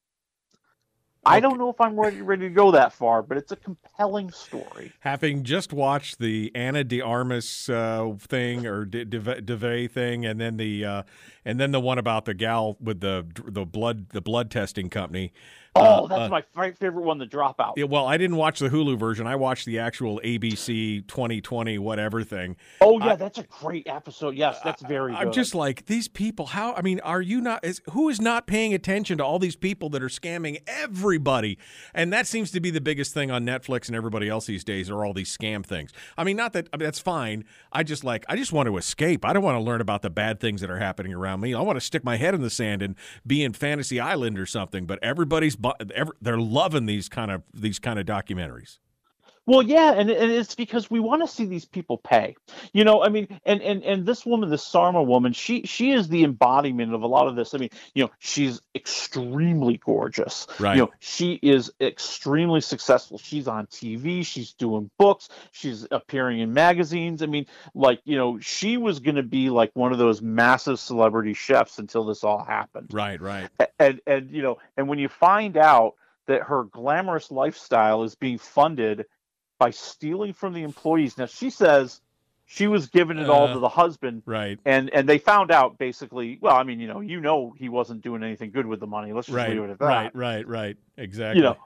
O: I don't know if I'm ready ready to go that far, but it's a compelling story.
D: Having just watched the Ana de Armas uh, thing or De, De, thing, and then the uh, and then the one about the gal with the the blood the blood testing company,
O: Oh, uh, that's uh, my favorite one, The Dropout.
D: Yeah, well, I didn't watch the Hulu version. I watched the actual ABC 2020 whatever thing.
O: Oh yeah, I, that's a great episode. Yes, that's very.
D: I'm just like these people. How? I mean, are you not? Is who is not paying attention to all these people that are scamming everybody? And that seems to be the biggest thing on Netflix and everybody else these days are all these scam things. I mean, not that I mean, that's fine. I just like I just want to escape. I don't want to learn about the bad things that are happening around me. I want to stick my head in the sand and be in Fantasy Island or something. But everybody's they're loving these kind of these kind of documentaries.
O: Well, yeah, and, and it's because we want to see these people pay. You know, I mean, and and and this woman, this Sarma woman, she she is the embodiment of a lot of this. I mean, you know, she's extremely gorgeous.
D: Right.
O: You know, she is extremely successful. She's on TV. She's doing books. She's appearing in magazines. I mean, like you know, she was going to be like one of those massive celebrity chefs until this all happened.
D: Right. Right.
O: And and you know, and when you find out that her glamorous lifestyle is being funded by stealing from the employees. Now she says she was giving it all
D: Uh,
O: to the husband,
D: right?
O: And and they found out basically. Well, I mean, you know, you know, he wasn't doing anything good with the money. Let's just
D: Right,
O: leave it at that.
D: right, right, right. Exactly.
O: You know,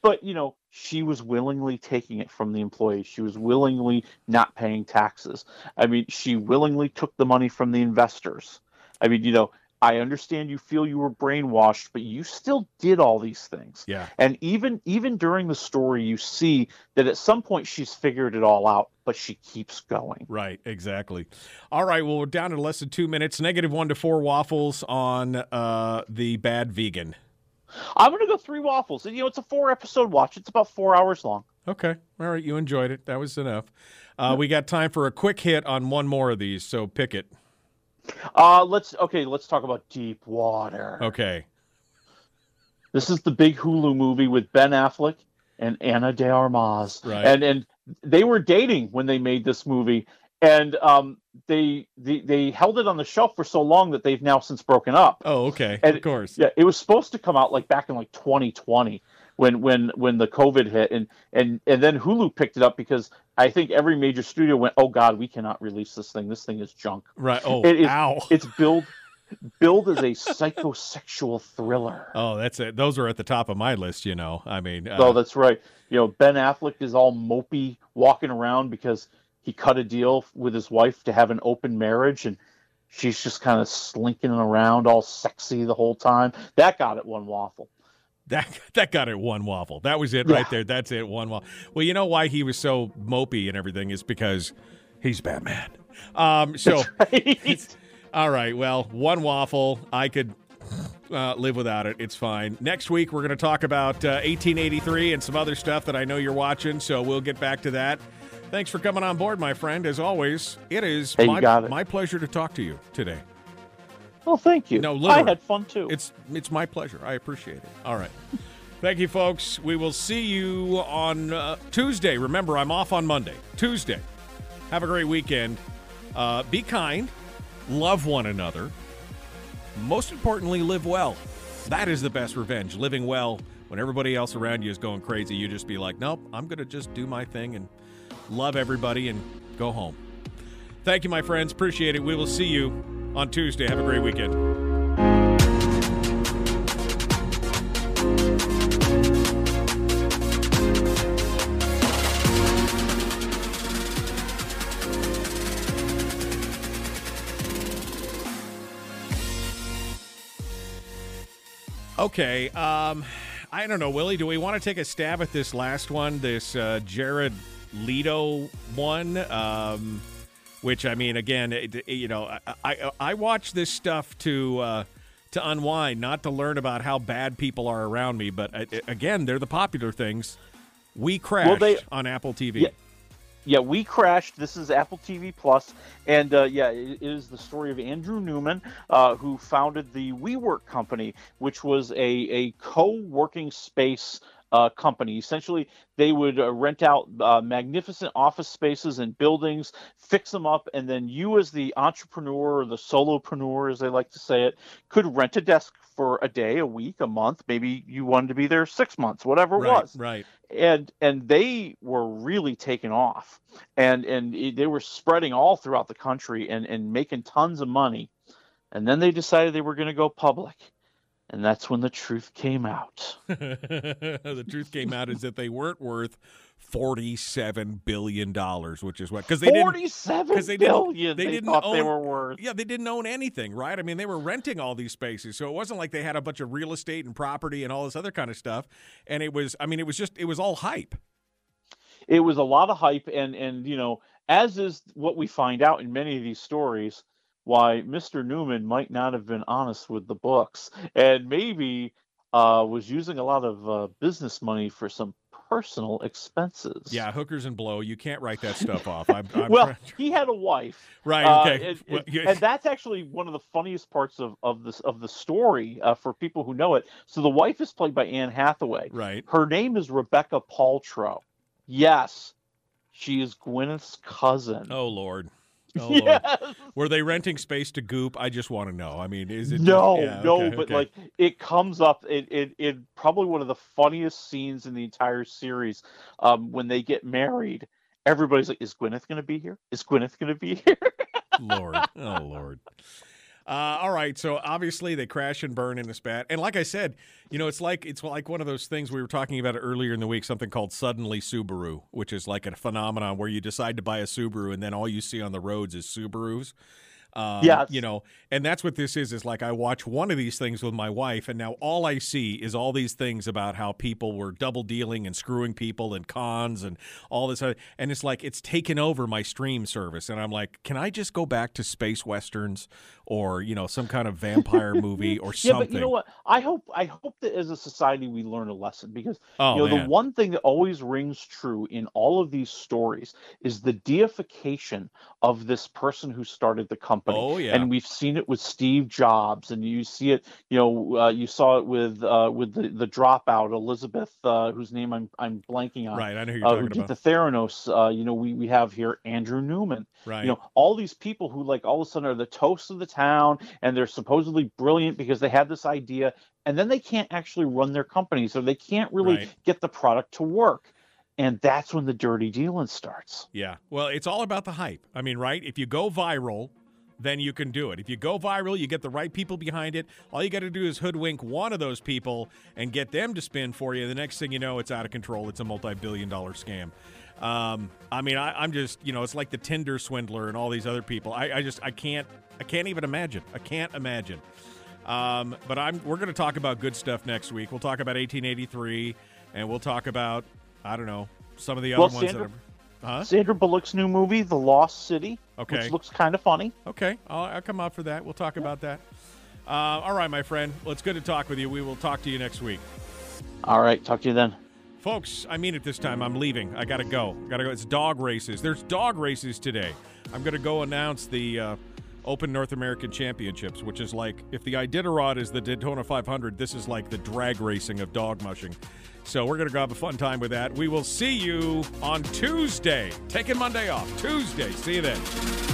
O: but you know, she was willingly taking it from the employees. She was willingly not paying taxes. I mean, she willingly took the money from the investors. I mean, you know, I understand you feel you were brainwashed, but you still did all these things.
D: Yeah.
O: And even even during the story, you see that at some point she's figured it all out, but she keeps going.
D: Right, exactly. All right, well, we're down to less than two minutes. Negative one to four waffles on uh, the bad vegan.
O: I'm gonna go three waffles, and you know it's a four episode watch. It's about four hours long.
D: Okay, all right, you enjoyed it. That was enough. Uh, we got time for a quick hit on one more of these, so pick it.
O: Uh, let's okay. Let's talk about Deep Water.
D: Okay.
O: This is the big Hulu movie with Ben Affleck and Ana De Armas.
D: Right.
O: And and they were dating when they made this movie, and um, they, they they held it on the shelf for so long that they've now since broken up.
D: Oh, okay.
O: And
D: of course.
O: Yeah, it was supposed to come out like back in like 2020 when when when the COVID hit, and and and then Hulu picked it up because I think every major studio went, oh God, we cannot release this thing. This thing is junk.
D: Right. Oh,
O: It is,
D: ow. [LAUGHS]
O: It's billed billed as a psychosexual thriller.
D: Oh, that's it. Those are at the top of my list. You know, I mean, uh,
O: Oh, that's right. You know, Ben Affleck is all mopey walking around because he cut a deal with his wife to have an open marriage and she's just kind of slinking around all sexy the whole time. That got it one waffle.
D: That [LAUGHS] that got it one waffle. That was it
O: Yeah.
D: right there. That's it one waffle. Well, you know why he was so mopey and everything is because he's Batman. Um, [LAUGHS] so [LAUGHS] all right. Well, one waffle. I could uh, live without it. It's fine. Next week we're going to talk about uh, 1883 and some other stuff that I know you're watching. So we'll get back to that. Thanks for coming on board, my friend. As always, it is
O: Hey,
D: my,
O: it.
D: my pleasure to talk to you today.
O: Well, thank you.
D: No,
O: I had fun too.
D: It's it's my pleasure. I appreciate it. All right. [LAUGHS] Thank you, folks. We will see you on uh, Tuesday. Remember, I'm off on Monday. Tuesday. Have a great weekend. Uh, be kind. Love one another. Most importantly, live well. That is the best revenge. Living well when everybody else around you is going crazy. You just be like, nope, I'm going to just do my thing and love everybody and go home. Thank you, my friends. Appreciate it. We will see you on Tuesday. Have a great weekend. Okay. Um, I don't know, Willie. Do we want to take a stab at this last one, this uh, Jared Leto one? Um, which I mean, again, it, it- you know, I I, I watch this stuff to uh, to unwind, not to learn about how bad people are around me. But uh, again, they're the popular things. We crashed
O: they-
D: on Apple TV.
O: Yeah. Yeah, we crashed. This is Apple TV Plus, and uh, yeah, it is the story of Andrew Neumann, uh, who founded the WeWork company, which was a a co-working space uh, company. Essentially, they would uh, rent out uh, magnificent office spaces and buildings, fix them up, and then you, as the entrepreneur or the solopreneur, as they like to say it, could rent a desk for a day, a week, a month. Maybe you wanted to be there six months, whatever it
D: right,
O: was
D: right.
O: and and they were really taking off and and they were spreading all throughout the country and and making tons of money and then they decided they were going to go public and that's when the truth came out [LAUGHS]
D: the truth came out is that they weren't worth forty-seven billion dollars, which is what because they
O: Forty-seven
D: didn't they didn't
O: billion
D: they,
O: they
D: didn't own,
O: they were worth.
D: Yeah, they didn't own anything, right? I mean, they were renting all these spaces, so it wasn't like they had a bunch of real estate and property and all this other kind of stuff. And it was, I mean, it was just it was all hype.
O: it was a lot of hype and and you know as is what we find out in many of these stories why mr Neumann might not have been honest with the books and maybe uh, was using a lot of uh, business money for some personal expenses
D: Yeah, hookers and blow. You can't write that stuff off. I'm, [LAUGHS] I'm
O: well, he had a wife,
D: Right,
O: uh,
D: okay.
O: and,
D: Well, yeah.
O: and that's actually one of the funniest parts of of this of the story uh, for people who know it. So the wife is played by Anne Hathaway.
D: Right.
O: Her name is Rebekah Paltrow. Yes, she is Gwyneth's cousin.
D: Oh Lord. [LAUGHS] Oh,
O: Yes.
D: Lord. Were they renting space to Goop? I just want to know. I mean, is it just-
O: No,
D: yeah,
O: no,
D: okay,
O: but
D: okay.
O: like it comes up in, in, in probably one of the funniest scenes in the entire series um, when they get married everybody's like, "Is Gwyneth going to be here? Is Gwyneth going to be [LAUGHS] here?"
D: Lord, oh Lord. Uh, all right, so obviously they crash and burn in a spat, and like I said, you know, it's like it's like one of those things we were talking about earlier in the week, something called suddenly Subaru, which is like a phenomenon where you decide to buy a Subaru and then all you see on the roads is Subarus. Um,
O: Yes.
D: You know, and that's what this is. Is like I watch one of these things with my wife, and now all I see is all these things about how people were double dealing and screwing people and cons and all this. Other, and it's like it's taken over my stream service, and I'm like, can I just go back to space westerns or you know some kind of vampire [LAUGHS] movie or
O: yeah,
D: something?
O: but you know what? I hope I hope that as a society we learn a lesson because
D: Oh,
O: you know
D: man.
O: the one thing that always rings true in all of these stories is the deification of this person who started the company.
D: Oh, yeah.
O: and we've seen it with Steve Jobs, and you see it. You know, uh, you saw it with uh, with the the dropout Elizabeth, uh, whose name I'm I'm blanking on.
D: Right, I know who you're
O: uh,
D: talking
O: who did
D: about.
O: the Theranos. Uh, you know, we we have here Andrew Neumann.
D: Right.
O: You know, all these people who like all of a sudden are the toast of the town and they're supposedly brilliant because they had this idea and then they can't actually run their company so they can't really
D: Right.
O: get the product to work and that's when the dirty dealing starts
D: Yeah. Well, it's all about the hype. I mean, right? If you go viral, then you can do it. If you go viral, you get the right people behind it. All you got to do is hoodwink one of those people and get them to spin for you. The next thing you know, it's out of control. It's a multi-billion dollar scam. Um, I mean, I, I'm just, you know, it's like the Tinder swindler and all these other people. I, I just, I can't, I can't even imagine. I can't imagine. Um, but I'm, we're going to talk about good stuff next week. We'll talk about 1883, and we'll talk about, I don't know, some of the other
O: well
D: ones
O: Sandra,
D: that are. Huh?
O: Sandra Bullock's new movie The Lost City
D: Okay.
O: which looks kind of funny
D: Okay, I'll, I'll come out for that. We'll talk about that. Uh, all right, my friend. Well, it's good to talk with you. We will talk to you next week.
O: all right talk to you then
D: Folks, I mean it this time. I'm leaving. I got to go. Got to go. It's dog races. There's dog races today. I'm going to go announce the uh, Open North American Championships, which is like if the Iditarod is the Daytona 500, this is like the drag racing of dog mushing. So we're going to have a fun time with that. We will see you on Tuesday. Taking Monday off. Tuesday. See you then.